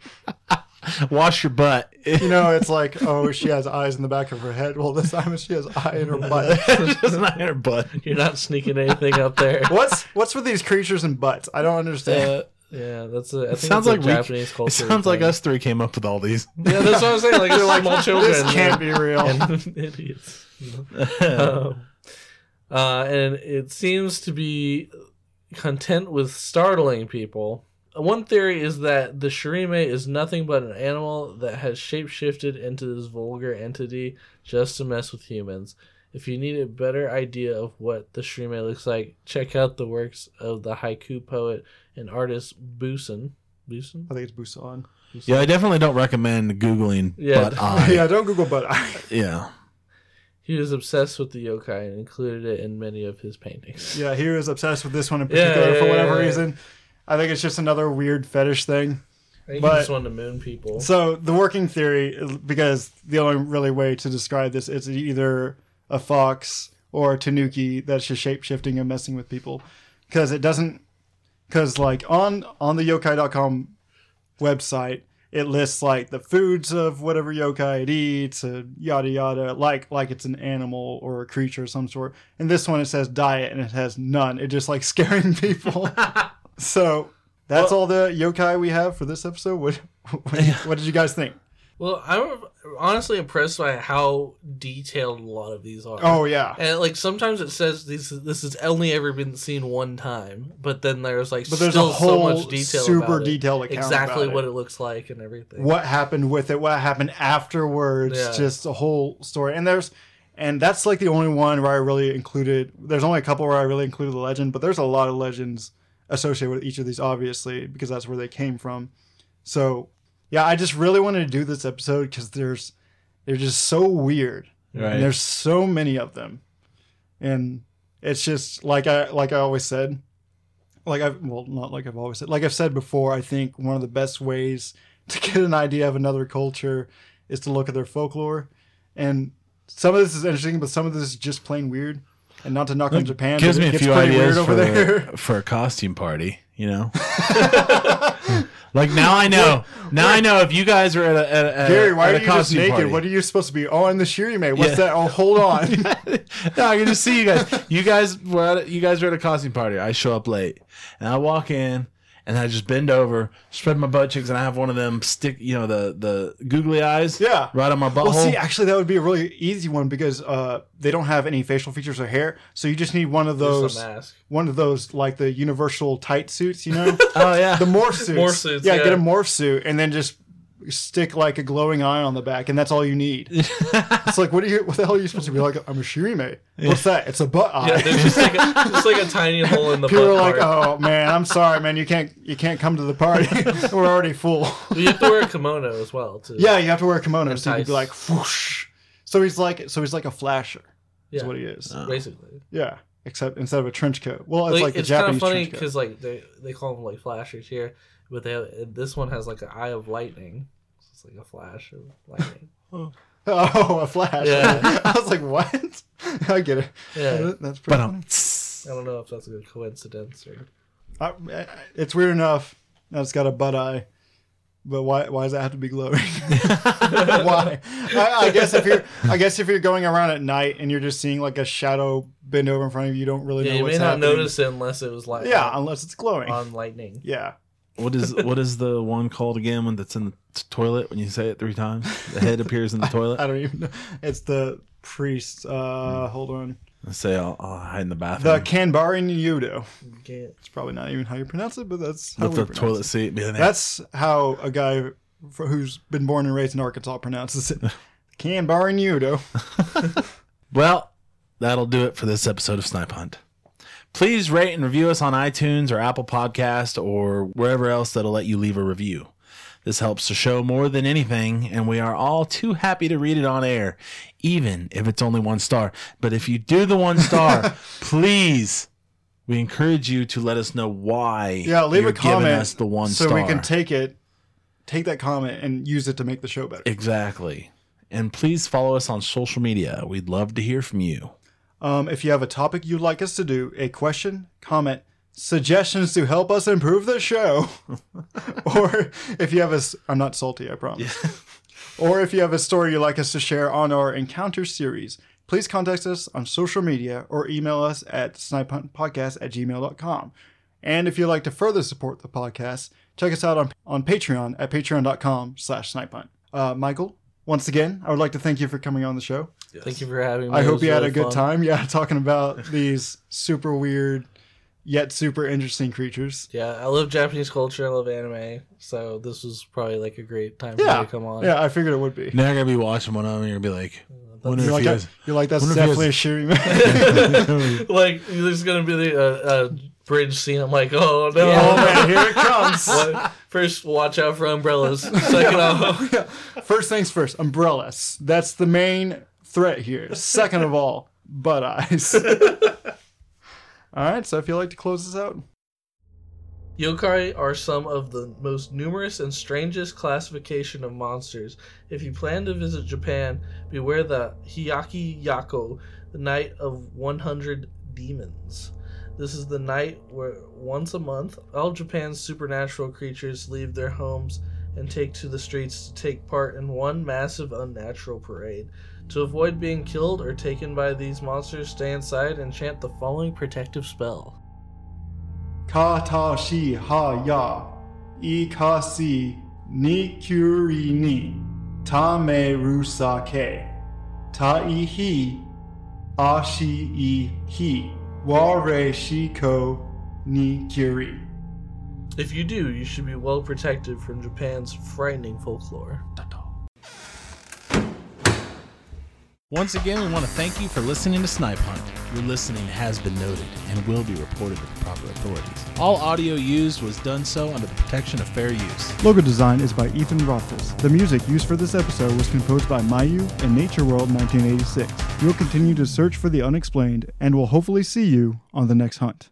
wash your butt. You know, it's like, oh, she has eyes in the back of her head. Well, this time she has eye in her butt. It's not in her butt. You're not sneaking anything up there. What's what's with these creatures and butts? I don't understand. Uh, yeah, that's a. I think sounds it's like a we- Japanese It culture. sounds like us three came up with all these. Yeah, that's what I'm saying. Like, they're like small children. this can't be real. and idiots. Um, uh, and it seems to be content with startling people. One theory is that the Shirime is nothing but an animal that has shapeshifted into this vulgar entity just to mess with humans. If you need a better idea of what the Shirime looks like, check out the works of the haiku poet and artist Busen. Busen? I think it's Busan. Yeah, I definitely don't recommend googling Yeah. butt eye. yeah, don't Google but eye. Yeah. He was obsessed with the yokai and included it in many of his paintings. Yeah, he was obsessed with this one in Yeah, particular yeah, for whatever yeah, yeah. reason. I think it's just another weird fetish thing. I think But- just wanted to moon people. So the working theory, because the only really way to describe this is either a fox or a tanuki that's just shape shifting and messing with people, because it doesn't, because like on on the yokai.com website, it lists like the foods of whatever yokai it eats, uh, yada yada, like like it's an animal or a creature of some sort. And this one it says diet and it has none. It just like scaring people. so that's all the yokai we have for this episode. What what, what did you guys think? Well, I'm honestly impressed by how detailed a lot of these are. Oh yeah, And like sometimes it says this this has only ever been seen one time, but then there's like but there's still a whole so much detail super about it. detailed account exactly what it. it looks like and everything. what happened with it, what happened afterwards, Yeah. just a whole story. And there's and that's like the only one where I really included. There's only a couple where I really included the legend, but there's a lot of legends associated with each of these, obviously, because that's where they came from. So yeah, I just really wanted to do this episode because there's they're just so weird. Right. And there's so many of them. And it's just like I like I always said, like I've well not like I've always said, like I've said before, I think one of the best ways to get an idea of another culture is to look at their folklore. And some of this is interesting, but some of this is just plain weird. And not to knock on Japan, Gives me a few ideas for, over there. for a costume party, you know? like now I know. Now I know if you guys are at a, at a, at Gary, why at are you just costume naked? party. What are you supposed to be? Oh, I'm the Shirime. What's Yeah. that? Oh, hold on. no, I can just see you guys. You guys were at a, you guys were at a costume party. I show up late, and I walk in, and I just bend over, spread my butt cheeks, and I have one of them stick, you know, the the googly eyes, Yeah. right on my butthole. Well, see, actually, that would be a really easy one because uh, they don't have any facial features or hair, so you just need one of those, mask. one of those like the universal tight suits, you know, oh yeah, the morph suits. Morph suits, yeah, yeah. get a morph suit and then just stick like a glowing eye on the back, and that's all you need. it's like, what are you? What the hell are you supposed to be like? I'm a Shirime. What's that? It's a butt eye. Yeah, there's just like a, just like a tiny hole in the People butt are like, part. oh man, I'm sorry, man. You can't you can't come to the party. We're already full. You have to wear a kimono as well too. Yeah, you have to wear a kimono so you can be like whoosh. So he's like so he's like a flasher. Is Yeah. what he is. Oh. basically. Yeah, except instead of a trench coat. Well, it's Like, like, the it's kind Japanese of funny trench coat. because like they they call them like flashers here, but they this one has like an eye of lightning. It's like a flash of lightning. Oh, a flash. Yeah. I was like, what? I get it. Yeah. That's pretty But funny. I don't know if that's a good coincidence or. I, I- it's weird enough that it's got a butt eye, but why? Why does that have to be glowing? why? I, I guess if you're, I guess if you're going around at night and you're just seeing like a shadow bend over in front of you, you don't really Yeah, know you what's may not happening. notice it unless it was like Yeah, unless it's glowing. on lightning. yeah. What is what is the one called again when that's in the t- toilet when you say it three times? The head appears in the toilet. I toilet. don't even know. It's the priest. Uh, hold on. I say I'll, I'll hide in the bathroom. The bathroom. Kanbari Nyudo. You can't. It's probably not even how you pronounce it, but that's how with we the pronounce toilet it. seat. Be like, That's how a guy f- who's been born and raised in Arkansas pronounces it. Kanbari Nyudo. Well, that'll do it for this episode of Snipe Hunt. Please rate and review us on iTunes or Apple Podcast or wherever else that'll let you leave a review. This helps the show more than anything, and we are all too happy to read it on air, even if it's only one star. But if you do the one star, please, we encourage you to let us know why. Yeah, leave you're a comment us the one so star. we can take it, take that comment and use it to make the show better. exactly. And please follow us on social media. We'd love to hear from you. Um, if you have a topic you'd like us to do, a question, comment, suggestions to help us improve the show, or if you have a, I'm not salty, I promise. or if you have a story you'd like us to share on our encounter series, please contact us on social media or email us at snipehuntpodcast at gmail.com. And if you'd like to further support the podcast, check us out on, on Patreon at patreon.com slash snipehunt. Uh, Michael, once again, I would like to thank you for coming on the show. Thank you for having me. I It hope was you had a good fun. time. Yeah, talking about these super weird yet super interesting creatures. Yeah, I love Japanese culture. I love anime. So this was probably like a great time for Yeah, me to come on. yeah, I figured it would be. Now you're gonna be watching one of them, and you're gonna be like, wonder You're if like, he that, has- you're like that's wonder if definitely a Shirime. like there's gonna be the uh, uh, bridge scene. I'm like, oh no. oh man, here it comes. What? First, watch out for umbrellas. Second off, First things first, umbrellas. That's the main threat here. Second of all, butt eyes. all right, so if you'd like to close this out. yokai are some of the most numerous and strangest classification of monsters. If you plan to visit Japan, beware the Hiyaki Yako, the night of 100 demons. This is the night where once a month all Japan's supernatural creatures leave their homes and take to the streets to take part in one massive unnatural parade. To avoid being killed or taken by these monsters, stay inside and chant the following protective spell. Kata shi ha ya. Ikasi ni kyuri ni. Tame rusake. Ta ihi. Ashi ihi. Ware shiko ni kyuri. If you do, you should be well protected from Japan's frightening folklore. Once again, we want to thank you for listening to Snipe Hunt. Your listening has been noted and will be reported to the proper authorities. All audio used was done so under the protection of fair use. Logo design is by Ethan Rothfuss. The music used for this episode was composed by Mayu and Nature World 1986. We'll continue to search for the unexplained and will hopefully see you on the next hunt.